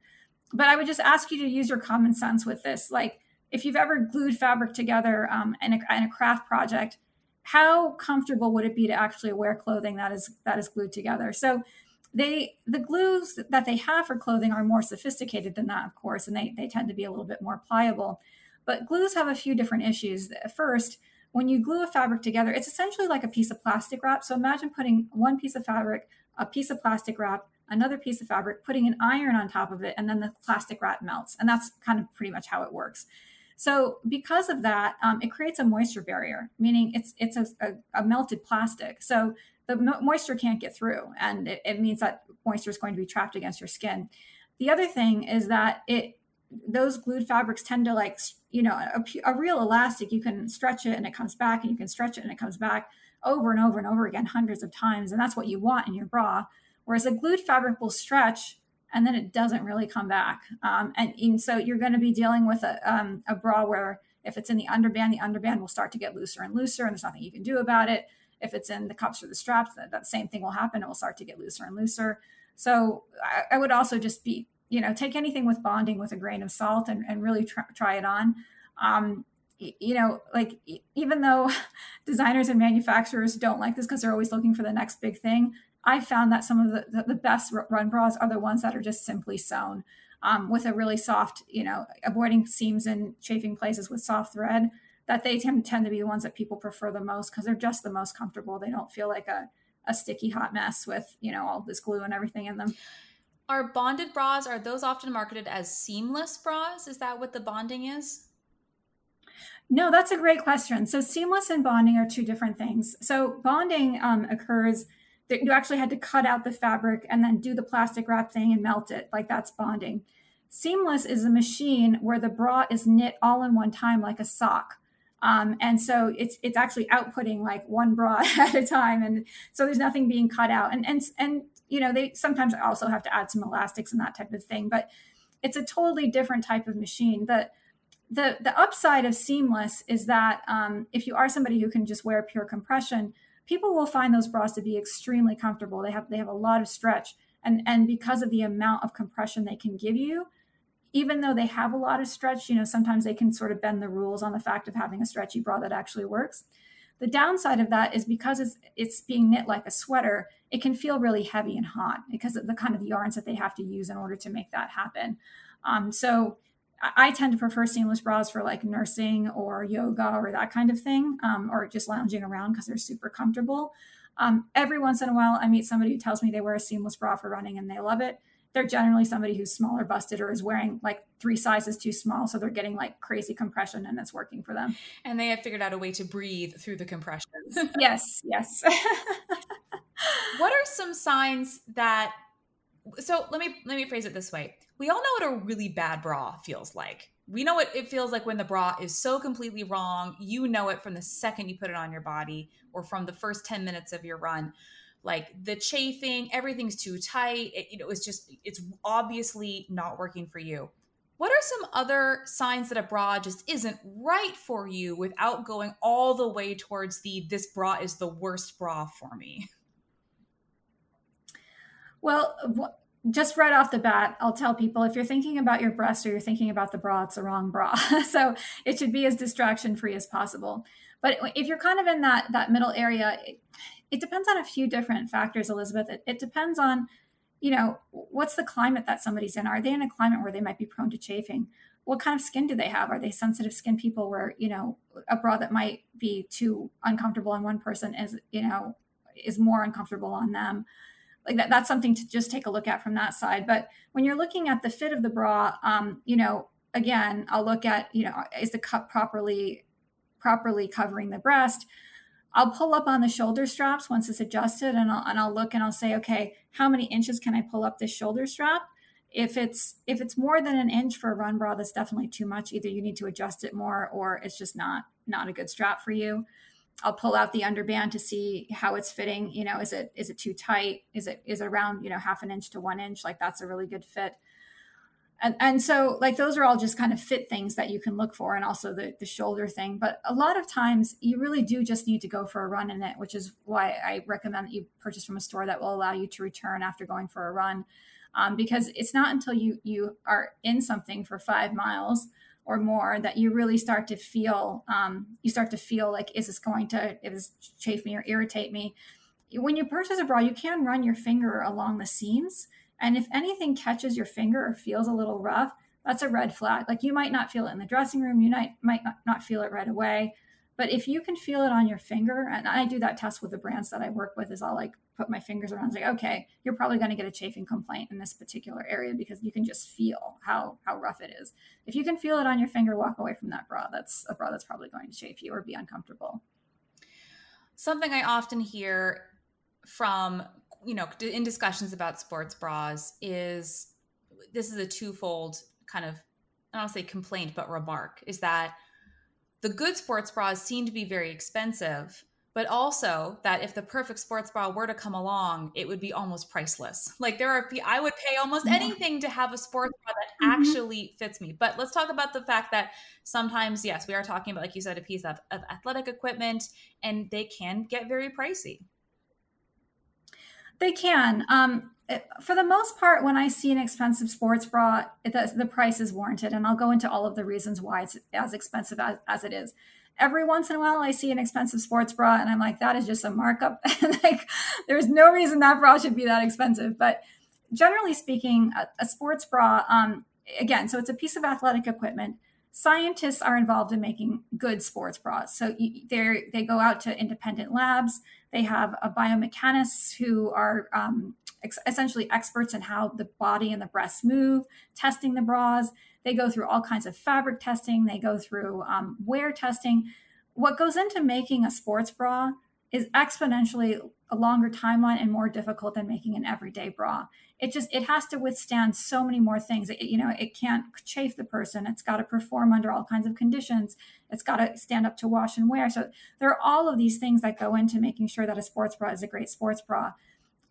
But i would just ask you to use your common sense with this. Like if you've ever glued fabric together um, in, a, in a craft project, how comfortable would it be to actually wear clothing that is that is glued together? So they the glues that they have for clothing are more sophisticated than that, of course, and they, they tend to be a little bit more pliable. But glues have a few different issues. First, when you glue a fabric together, it's essentially like a piece of plastic wrap. So imagine putting one piece of fabric, a piece of plastic wrap, another piece of fabric, putting an iron on top of it, and then the plastic wrap melts. And that's kind of pretty much how it works. So because of that, um, it creates a moisture barrier, meaning it's it's a, a, a melted plastic. So the mo- moisture can't get through, and it, it means that moisture is going to be trapped against your skin. The other thing is that it those glued fabrics tend to like you know a, a, real elastic you can stretch it and it comes back and you can stretch it and it comes back over and over and over again hundreds of times and that's what you want in your bra whereas a glued fabric will stretch and then it doesn't really come back. Um, and, and, so you're going to be dealing with a, um, a bra where if it's in the underband, the underband will start to get looser and looser, and there's nothing you can do about it. If it's in the cups or the straps, that, that same thing will happen. It will start to get looser and looser. So I, I would also just be, you know, take anything with bonding with a grain of salt and, and really try, try it on. Um, you know, like even though designers and manufacturers don't like this because they're always looking for the next big thing, I found that some of the, the, the best run bras are the ones that are just simply sewn um, with a really soft, you know, avoiding seams and chafing places with soft thread. That they tend, tend to be the ones that people prefer the most because they're just the most comfortable. They don't feel like a, a sticky hot mess with, you know, all this glue and everything in them. Are bonded bras, are those often marketed as seamless bras? Is that what the bonding is? No, that's a great question. So, seamless and bonding are two different things. So, bonding um, occurs you actually had to cut out the fabric and then do the plastic wrap thing and melt it. Like that's bonding. Seamless is a machine where the bra is knit all in one time like a sock. Um, and so it's it's actually outputting like one bra at a time, and so there's nothing being cut out. And and and you know they sometimes also have to add some elastics and that type of thing, but it's a totally different type of machine. The the the upside of seamless is that um, if you are somebody who can just wear pure compression, people will find those bras to be extremely comfortable. They have they have a lot of stretch, and and because of the amount of compression they can give you, even though they have a lot of stretch, you know sometimes they can sort of bend the rules on the fact of having a stretchy bra that actually works. The downside of that is because it's it's being knit like a sweater, it can feel really heavy and hot because of the kind of yarns that they have to use in order to make that happen. Um, so I tend to prefer seamless bras for like nursing or yoga or that kind of thing, um, or just lounging around because they're super comfortable. Um, every once in a while, I meet somebody who tells me they wear a seamless bra for running and they love it. They're generally somebody who's smaller busted or is wearing like three sizes too small. So they're getting like crazy compression and it's working for them. And they have figured out a way to breathe through the compression. yes, yes. what are some signs that so let me let me phrase it this way we all know what a really bad bra feels like. We know what it feels like when the bra is so completely wrong. You know it from the second you put it on your body or from the first 10 minutes of your run. Like the chafing, everything's too tight. It, you know, it's just, it's obviously not working for you. What are some other signs that a bra just isn't right for you without going all the way towards the this bra is the worst bra for me? Well, just right off the bat, I'll tell people if you're thinking about your breast or you're thinking about the bra, it's the wrong bra. so it should be as distraction free as possible. But if you're kind of in that that middle area, it, it depends on a few different factors, Elizabeth. It, it, depends on, you know, what's the climate that somebody's in. Are they in a climate where they might be prone to chafing? What kind of skin do they have? Are they sensitive skin people where, you know, a bra that might be too uncomfortable on one person is, you know, is more uncomfortable on them? Like that, that's something to just take a look at from that side. But when you're looking at the fit of the bra, um, you know, again, I'll look at, you know, is the cup properly properly covering the breast? I'll pull up on the shoulder straps once it's adjusted and I'll, and I'll look and I'll say, okay, how many inches can I pull up this shoulder strap? If it's if it's more than an inch for a run bra, that's definitely too much. Either you need to adjust it more or it's just not not a good strap for you. I'll pull out the underband to see how it's fitting. You know, is it is it too tight? Is it is it around you know half an inch to one inch? Like that's a really good fit. And and so like those are all just kind of fit things that you can look for, and also the the shoulder thing. But a lot of times you really do just need to go for a run in it, which is why I recommend that you purchase from a store that will allow you to return after going for a run, um, because it's not until you you are in something for five miles or more that you really start to feel um, you start to feel like is this going to is chafe me or irritate me? When you purchase a bra you can run your finger along the seams. And if anything catches your finger or feels a little rough that's a red flag. Like you might not feel it in the dressing room. You might, might not feel it right away. But if you can feel it on your finger and i do that test with the brands that i work with is i'll like put my fingers around. It's like, okay, you're probably going to get a chafing complaint in this particular area because you can just feel how how rough it is. If you can feel it on your finger, walk away from that bra. That's a bra that's probably going to chafe you or be uncomfortable. Something I often hear from you know in discussions about sports bras is this is a twofold kind of I don't say complaint but remark is that the good sports bras seem to be very expensive but also that if the perfect sports bra were to come along, it would be almost priceless. Like there are, I would pay almost anything to have a sports bra that mm-hmm. actually fits me. But let's talk about the fact that sometimes, yes, we are talking about, like you said, a piece of, of athletic equipment, and they can get very pricey. They can. Um, for the most part, when I see an expensive sports bra, the, the price is warranted, and I'll go into all of the reasons why it's as expensive as, as it is every once in a while I see an expensive sports bra and I'm like, that is just a markup. like there's no reason that bra should be that expensive. But generally speaking, a, a sports bra, um, again, so it's a piece of athletic equipment. Scientists are involved in making good sports bras. So they they go out to independent labs. They have a biomechanists who are um, ex- essentially experts in how the body and the breasts move, testing the bras. They go through all kinds of fabric testing, they go through um, wear testing. What goes into making a sports bra is exponentially a longer timeline and more difficult than making an everyday bra. It just it has to withstand so many more things. It, you know, it can't chafe the person. It's got to perform under all kinds of conditions. It's got to stand up to wash and wear. So there are all of these things that go into making sure that a sports bra is a great sports bra.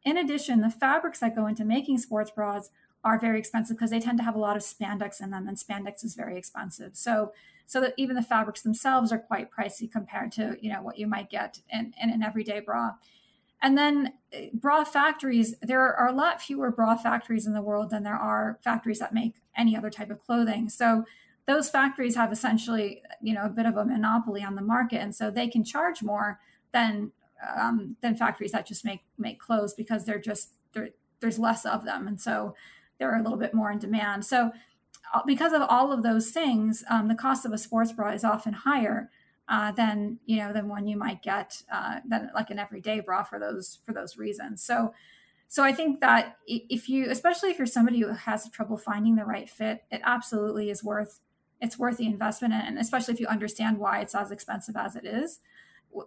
In addition, the fabrics that go into making sports bras are very expensive because they tend to have a lot of spandex in them and spandex is very expensive. So so that even the fabrics themselves are quite pricey compared to you know what you might get in, in an everyday bra. And then eh, bra factories there are a lot fewer bra factories in the world than there are factories that make any other type of clothing. So those factories have essentially you know a bit of a monopoly on the market and so they can charge more than um, than factories that just make make clothes because they're just there's less of them. And so they're a little bit more in demand. So, uh, because of all of those things, um, the cost of a sports bra is often higher uh, than you know than one you might get uh, than like an everyday bra for those for those reasons. So, so I think that if you, especially if you're somebody who has trouble finding the right fit, it absolutely is worth it's worth the investment, and especially if you understand why it's as expensive as it is.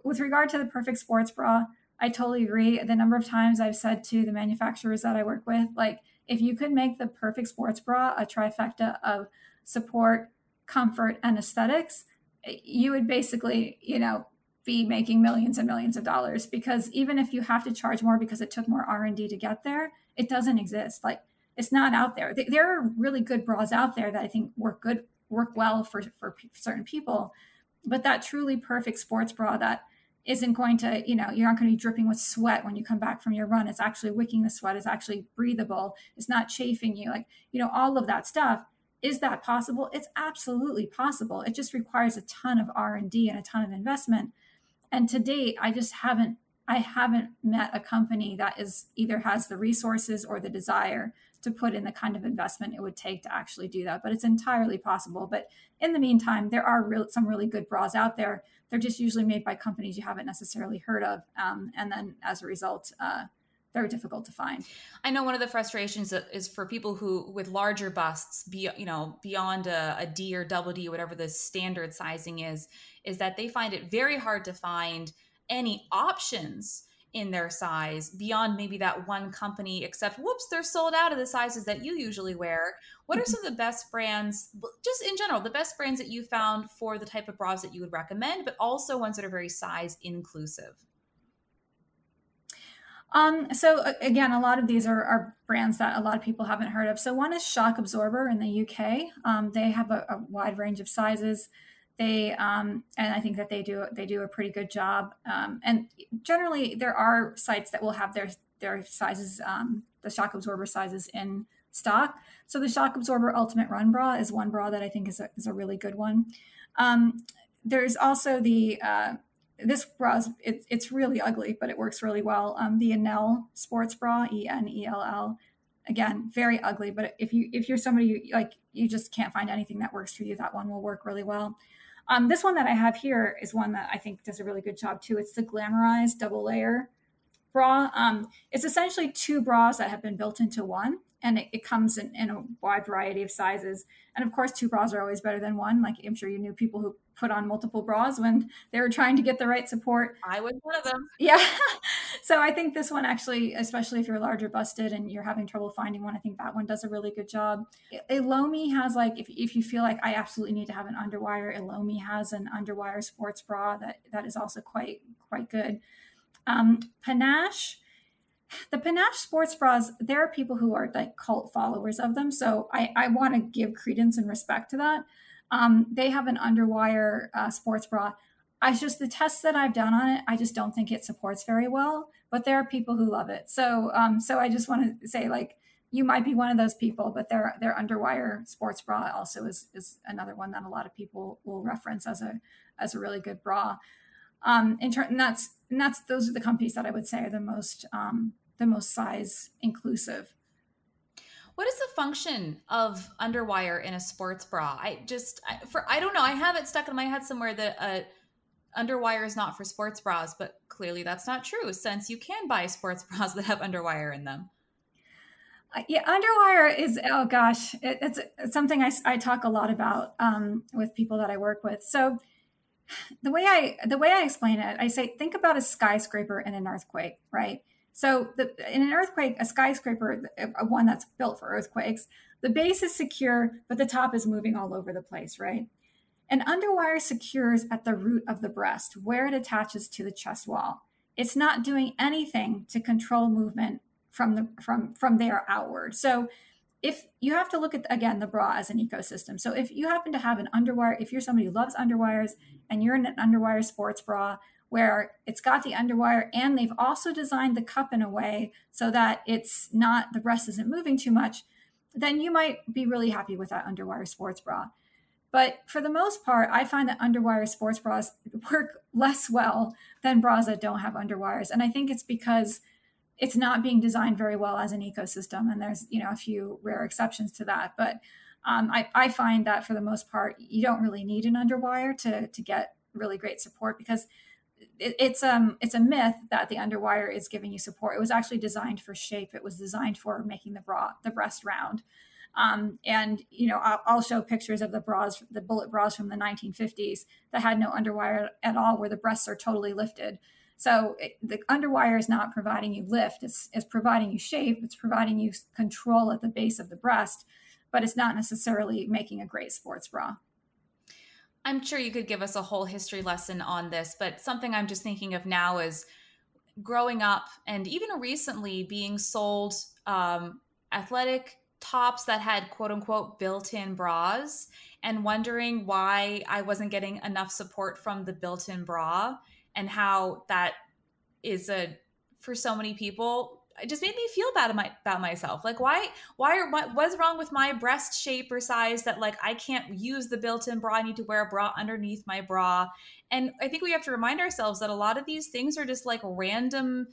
With regard to the perfect sports bra, I totally agree. The number of times I've said to the manufacturers that I work with, like if you could make the perfect sports bra a trifecta of support, comfort, and aesthetics, you would basically, you know, be making millions and millions of dollars because even if you have to charge more because it took more R&D to get there, it doesn't exist. Like it's not out there. There are really good bras out there that I think work good, work well for, for certain people, but that truly perfect sports bra that isn't going to, you know, you're not going to be dripping with sweat when you come back from your run. It's actually wicking the sweat. It's actually breathable. It's not chafing you. Like, you know, all of that stuff. Is that possible? It's absolutely possible. It just requires a ton of R&D and a ton of investment. And to date, I just haven't I haven't met a company that is either has the resources or the desire to put in the kind of investment it would take to actually do that. But it's entirely possible. But in the meantime, there are real, some really good bras out there. They're just usually made by companies you haven't necessarily heard of. Um, and then as a result, uh, they're difficult to find. I know one of the frustrations is for people who with larger busts, be you know beyond a, a D or double D, whatever the standard sizing is, is that they find it very hard to find any options in their size beyond maybe that one company except whoops they're sold out of the sizes that you usually wear what are mm-hmm. some of the best brands just in general the best brands that you found for the type of bras that you would recommend but also ones that are very size inclusive um, so again, a lot of these are, are, brands that a lot of people haven't heard of. So one is Shock Absorber in the UK. Um, they have a, a, wide range of sizes they um, and I think that they do they do a pretty good job. Um, and generally, there are sites that will have their their sizes, um, the shock absorber sizes in stock. So the shock absorber ultimate run bra is one bra that I think is a, is a really good one. Um, there's also the uh, this bra is it, it's really ugly, but it works really well. Um, the Enell sports bra, E N E L L. Again, very ugly, but if you if you're somebody like you just can't find anything that works for you, that one will work really well. Um, this one that I have here is one that I think does a really good job too. It's the Glamorise double layer bra. Um, it's essentially two bras that have been built into one, and it, it comes in, in, a wide variety of sizes. And of course, two bras are always better than one. Like I'm sure you knew people who put on multiple bras when they were trying to get the right support. I was one of them. Yeah. so I think this one actually, especially if you're larger busted and you're having trouble finding one, I think that one does a really good job. Elomi has like, if, if you feel like I absolutely need to have an underwire, Elomi has an underwire sports bra that, that is also quite, quite good. Um, Panache, the Panache sports bras, there are people who are like cult followers of them. So I, I want to give credence and respect to that. Um, they have an underwire uh, sports bra. I just the tests that I've done on it, I just don't think it supports very well. But there are people who love it. So um, so I just want to say like you might be one of those people, but their their underwire sports bra also is is another one that a lot of people will reference as a as a really good bra. Um, in turn, and that's and that's those are the companies that I would say are the most um, the most size inclusive. What is the function of underwire in a sports bra? I just for I don't know. I have it stuck in my head somewhere that uh, underwire is not for sports bras, but clearly that's not true since you can buy sports bras that have underwire in them. Uh, yeah, underwire is oh gosh, it, it's, it's, something I, I talk a lot about um, with people that I work with. So the way I the way I explain it, I say think about a skyscraper in an earthquake, right? So the, in an earthquake, a skyscraper, a one that's built for earthquakes, the base is secure, but the top is moving all over the place, right? An underwire secures at the root of the breast, where it attaches to the chest wall. It's not doing anything to control movement from the from from there outward. So if you have to look at again the bra as an ecosystem. So if you happen to have an underwire, if you're somebody who loves underwires and you're in an underwire sports bra where it's got the underwire and they've also designed the cup in a way so that it's not the breast isn't moving too much, then you might be really happy with that underwire sports bra. But for the most part, I find that underwire sports bras work less well than bras that don't have underwires. And I think it's because it's not being designed very well as an ecosystem. And there's, you know, a few rare exceptions to that. But um, I, I find that for the most part, you don't really need an underwire to, to get really great support because it, it's um it's a myth that the underwire is giving you support. It was actually designed for shape. It was designed for making the bra the breast round. Um, and you know I'll, show pictures of the bras, the bullet bras from the 1950s that had no underwire at all, where the breasts are totally lifted. So it, the underwire is not providing you lift; it's, it's providing you shape. It's providing you control at the base of the breast, but it's not necessarily making a great sports bra. I'm sure you could give us a whole history lesson on this, but something I'm just thinking of now is growing up and even recently being sold um, athletic tops that had quote unquote built in bras and wondering why I wasn't getting enough support from the built in bra and how that is a for so many people it just made me feel bad my, about myself. Like, why, why, what, was wrong with my breast shape or size that like I can't use the built-in bra? I need to wear a bra underneath my bra. And I think we have to remind ourselves that a lot of these things are just like random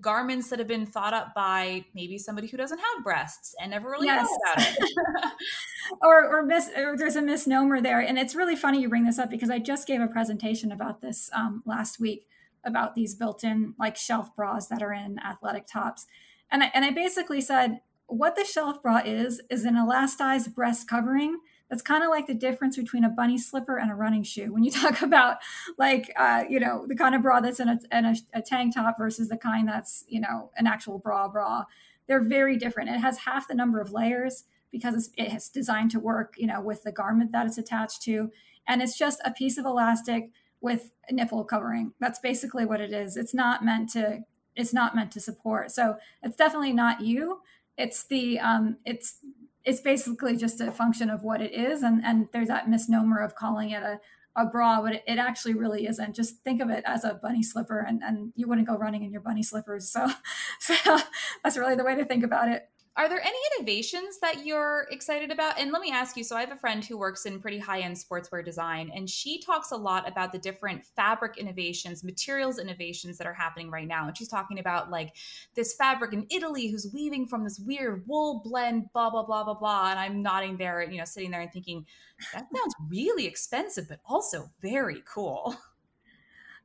garments that have been thought up by maybe somebody who doesn't have breasts and never really yes. about it. or, or, mis- or there's a misnomer there. And it's really funny you bring this up because I just gave a presentation about this um, last week about these built-in like shelf bras that are in athletic tops. And I, and I basically said what the shelf bra is is an elastized breast covering that's kind of like the difference between a bunny slipper and a running shoe. When you talk about like uh, you know the kind of bra that's in, a, in a, a, tank top versus the kind that's you know an actual bra bra they're very different. It has half the number of layers because it's, it's designed to work you know with the garment that it's attached to. And it's just a piece of elastic with nipple covering. That's basically what it is. It's not meant to it's not meant to support. So it's definitely not you. It's the um it's it's basically just a function of what it is and and there's that misnomer of calling it a a bra, but it, it actually really isn't. Just think of it as a bunny slipper, and, and you wouldn't go running in your bunny slippers. So, so that's really the way to think about it. Are there any innovations that you're excited about? And let me ask you so, I have a friend who works in pretty high end sportswear design, and she talks a lot about the different fabric innovations, materials innovations that are happening right now. And she's talking about like this fabric in Italy who's weaving from this weird wool blend, blah, blah, blah, blah, blah. And I'm nodding there, you know, sitting there and thinking, that sounds really expensive, but also very cool.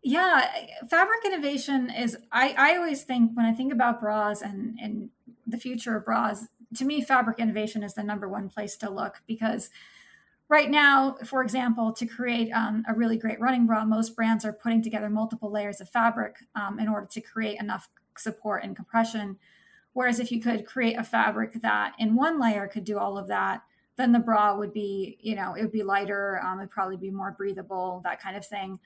Yeah, fabric innovation is. I, I always think when I think about bras and and the future of bras, to me, fabric innovation is the number one place to look because right now, for example, to create um, a really great running bra, most brands are putting together multiple layers of fabric um, in order to create enough support and compression. Whereas if you could create a fabric that in one layer could do all of that, then the bra would be, you know, it would be lighter, um, it'd probably be more breathable, that kind of thing.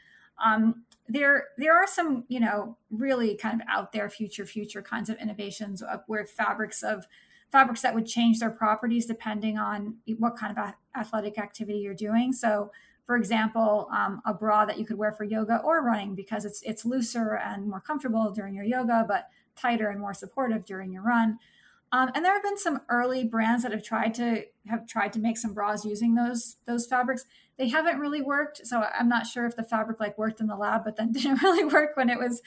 Um, there, there are some, you know, really kind of out there future, future kinds of innovations where fabrics of fabrics that would change their properties depending on what kind of athletic activity you're doing. So, for example, um, a bra that you could wear for yoga or running because it's it's looser and more comfortable during your yoga, but tighter and more supportive during your run. Um, and there have been some early brands that have tried to have tried to make some bras using those those fabrics. They haven't really worked, so I'm not sure if the fabric like worked in the lab, but then didn't really work when it was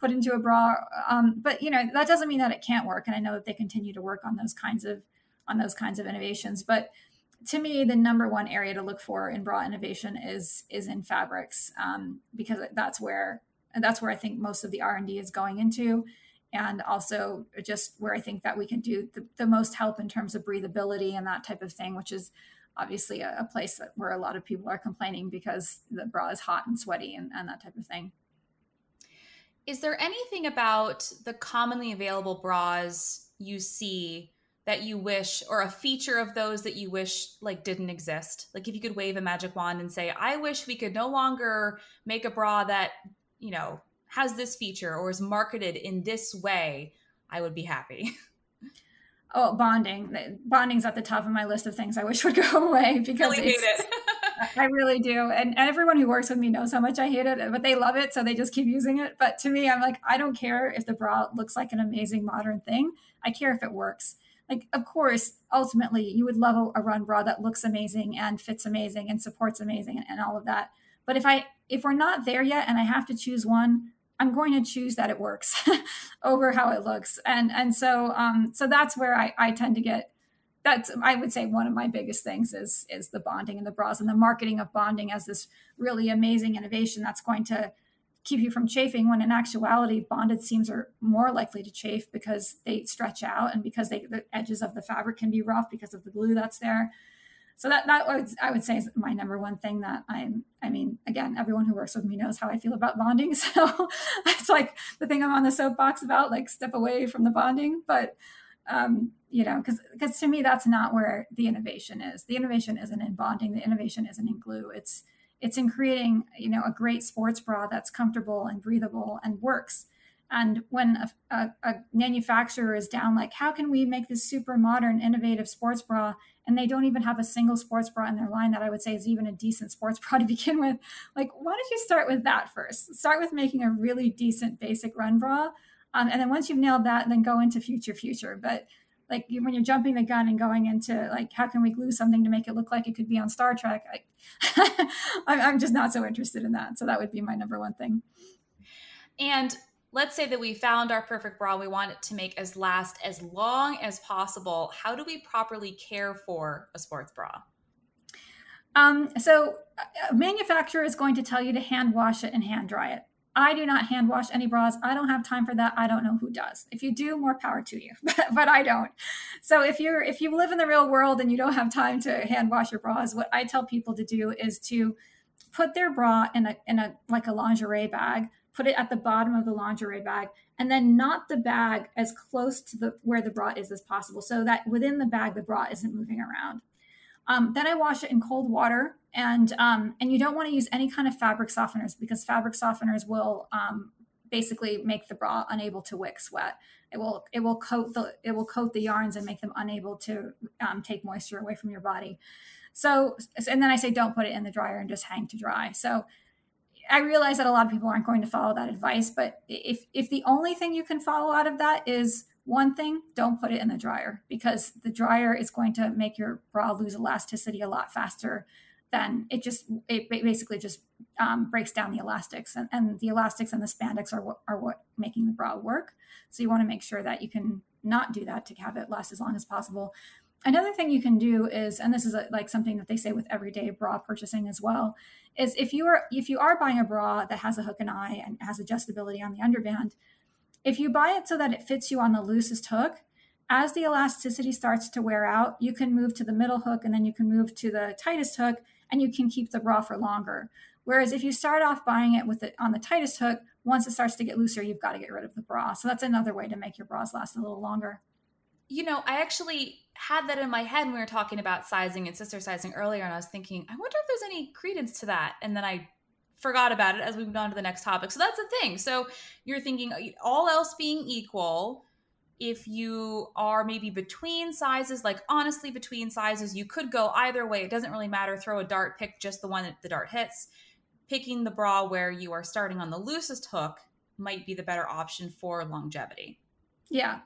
put into a bra. Um, but you know that doesn't mean that it can't work, and I know that they continue to work on those kinds of on those kinds of innovations. But to me, the number one area to look for in bra innovation is is in fabrics um, because that's where that's where I think most of the R and D is going into and also just where I think that we can do the, the, most help in terms of breathability and that type of thing, which is obviously a, a, place that, where a lot of people are complaining because the bra is hot and sweaty and, and that type of thing. Is there anything about the commonly available bras you see that you wish or a feature of those that you wish like didn't exist like if you could wave a magic wand and say i wish we could no longer make a bra that you know has this feature or is marketed in this way, I would be happy. Oh, bonding. Bonding's at the top of my list of things I wish would go away because really hate it. I really do. And, everyone who works with me knows how much I hate it, but they love it. So they just keep using it. But to me, I'm like, I don't care if the bra looks like an amazing modern thing. I care if it works. Like, of course, ultimately, you would love a, a run bra that looks amazing and fits amazing and supports amazing and, and all of that. But if I if we're not there yet and I have to choose one, I'm going to choose that it works over how it looks. And and so um, so that's where I, I tend to get that's I would say one of my biggest things is is the bonding and the bras and the marketing of bonding as this really amazing innovation that's going to keep you from chafing when in actuality bonded seams are more likely to chafe because they stretch out and because they the edges of the fabric can be rough because of the glue that's there so that that I would say is my number one thing that I'm I mean again everyone who works with me knows how I feel about bonding. So it's like the thing I'm on the soapbox about like step away from the bonding. But um, you know because because to me that's not where the innovation is. The innovation isn't in bonding. The innovation isn't in glue. It's it's in creating you know a great sports bra that's comfortable and breathable and works and when a, a, a, manufacturer is down, like, how can we make this super modern, innovative sports bra? And they don't even have a single sports bra in their line that I would say is even a decent sports bra to begin with. Like, why don't you start with that first? Start with making a really decent basic run bra. Um, and then once you've nailed that, then go into future, future. But like when you're jumping the gun and going into like, how can we glue something to make it look like it could be on Star Trek? I, I'm just not so interested in that. So that would be my number one thing. And let's say that we found our perfect bra we want it to make as last as long as possible. How do we properly care for a sports bra? Um, so a manufacturer is going to tell you to hand wash it and hand dry it. I do not hand wash any bras. I don't have time for that. I don't know who does. If you do more power to you but i don't. So if you're if you live in the real world and you don't have time to hand wash your bras what i tell people to do is to put their bra in a in a like a lingerie bag put it at the bottom of the lingerie bag, and then knot the bag as close to the where the bra is as possible, so that within the bag the bra isn't moving around. Um, then I wash it in cold water, and um, and you don't want to use any kind of fabric softeners because fabric softeners will um, basically make the bra unable to wick sweat. It will it will coat the it will coat the yarns and make them unable to um, take moisture away from your body. So and then I say don't put it in the dryer and just hang to dry. So I realize that a lot of people aren't going to follow that advice, but if if the only thing you can follow out of that is one thing, don't put it in the dryer because the dryer is going to make your bra lose elasticity a lot faster than it just it basically just um, breaks down the elastics and, and the elastics and the spandex are what are what making the bra work. So you want to make sure that you can not do that to have it last as long as possible. another thing you can do is, and this is a, like something that they say with everyday bra purchasing as well, is if you are if you are buying a bra that has a hook and eye and has adjustability on the underband, if you buy it so that it fits you on the loosest hook, as the elasticity starts to wear out, you can move to the middle hook and then you can move to the tightest hook and you can keep the bra for longer. Whereas if you start off buying it with it on the tightest hook, once it starts to get looser, you've got to get rid of the bra. So that's another way to make your bras last a little longer. You know, I actually had that in my head when we were talking about sizing and sister sizing earlier, and I was thinking, I wonder if there's any credence to that. And then I forgot about it as we moved on to the next topic. So that's the thing. So you're thinking, uh, all else being equal, if you are maybe between sizes, like honestly between sizes, you could go either way. It doesn't really matter. Throw a dart, pick just the one that the dart hits. Picking the bra where you are starting on the loosest hook might be the better option for longevity. Yeah.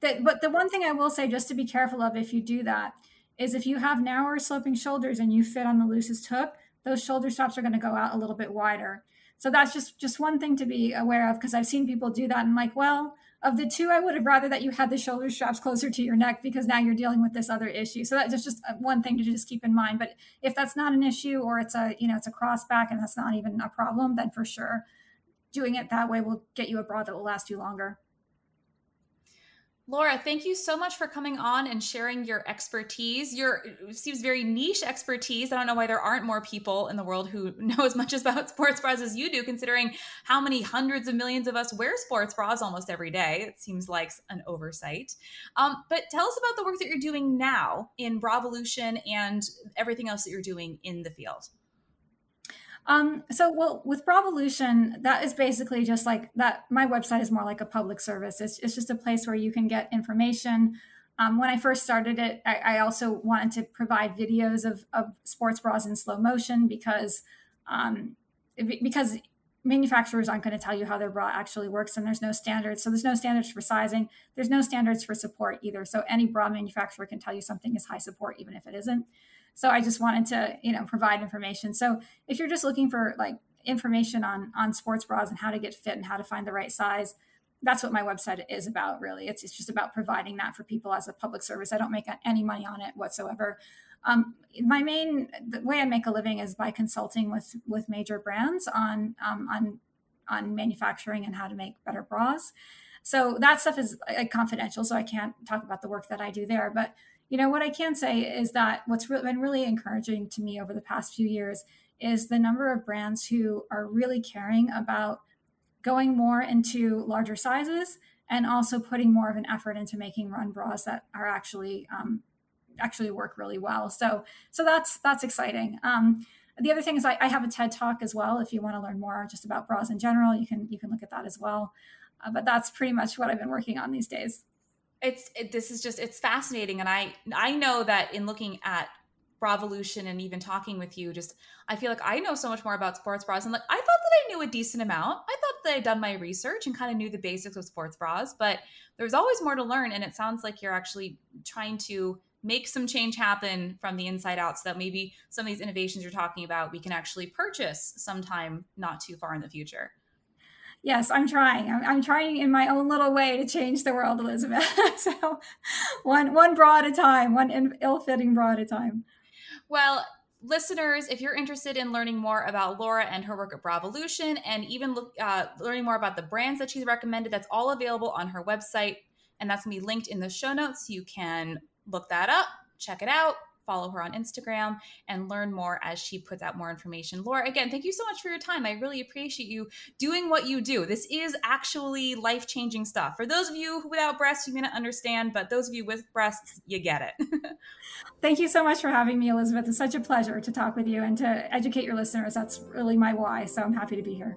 The, but the one thing I will say, just to be careful of if you do that, is if you have narrower sloping shoulders and you fit on the loosest hook, those shoulder straps are going to go out a little bit wider. So that's just just one thing to be aware of because I've seen people do that and I'm like, well, of the two, I would have rather that you had the shoulder straps closer to your neck because now you're dealing with this other issue. So that's just uh, one thing to just keep in mind. But if that's not an issue or it's a, you know, it's a cross back and that's not even a problem, then for sure doing it that way will get you a bra that will last you longer. Laura, thank you so much for coming on and sharing your expertise. Your seems very niche expertise. I don't know why there aren't more people in the world who know as much about sports bras as you do, considering how many hundreds of millions of us wear sports bras almost every day. It seems like an oversight. Um, but tell us about the work that you're doing now in Bravolution and everything else that you're doing in the field. Um, so, well, with Bravolution, that is basically just like that. My website is more like a public service. It's, it's just a place where you can get information. Um, when I first started it, I, I, also wanted to provide videos of, of sports bras in slow motion because um, because manufacturers aren't going to tell you how their bra actually works, and there's no standards. So there's no standards for sizing. There's no standards for support either. So any bra manufacturer can tell you something is high support, even if it isn't. So I just wanted to, you know, provide information. So if you're just looking for like information on on sports bras and how to get fit and how to find the right size, that's what my website is about really. It's, it's just about providing that for people as a public service. I don't make any money on it whatsoever. Um, my main the way i make a living is by consulting with with major brands on um, on on manufacturing and how to make better bras. So that stuff is uh, confidential so i can't talk about the work that i do there but you know what i can say is that what's re- been really encouraging to me over the past few years is the number of brands who are really caring about going more into larger sizes and also putting more of an effort into making run bras that are actually um, actually work really well. So so that's that's exciting. Um, the other thing is I, I, have a ted talk as well. If you want to learn more just about bras in general you can you can look at that as well. Uh, but that's pretty much what i've been working on these days it's it, this is just it's fascinating. And i i know that in looking at Bravolution and even talking with you just i feel like i know so much more about sports bras. And like i thought that i knew a decent amount. I thought that i'd done my research and kind of knew the basics of sports bras but there's always more to learn. And it sounds like you're actually trying to make some change happen from the inside out so that maybe some of these innovations you're talking about we can actually purchase sometime not too far in the future yes, I'm trying. I'm, I'm, trying in my own little way to change the world, Elizabeth. so one one bra at a time, one ill-fitting bra at a time. Well, listeners, if you're interested in learning more about Laura and her work at Bravolution and even look, uh, learning more about the brands that she's recommended, that's all available on her website. And that's to be linked in the show notes. You can look that up, check it out, follow her on Instagram and learn more as she puts out more information. Laura, again, thank you so much for your time. I really appreciate you doing what you do. This is actually life changing stuff. For those of you without breasts, you may not understand, but those of you with breasts, you get it. thank you so much for having me, Elizabeth. It's such a pleasure to talk with you and to educate your listeners. That's really my why. So I'm happy to be here.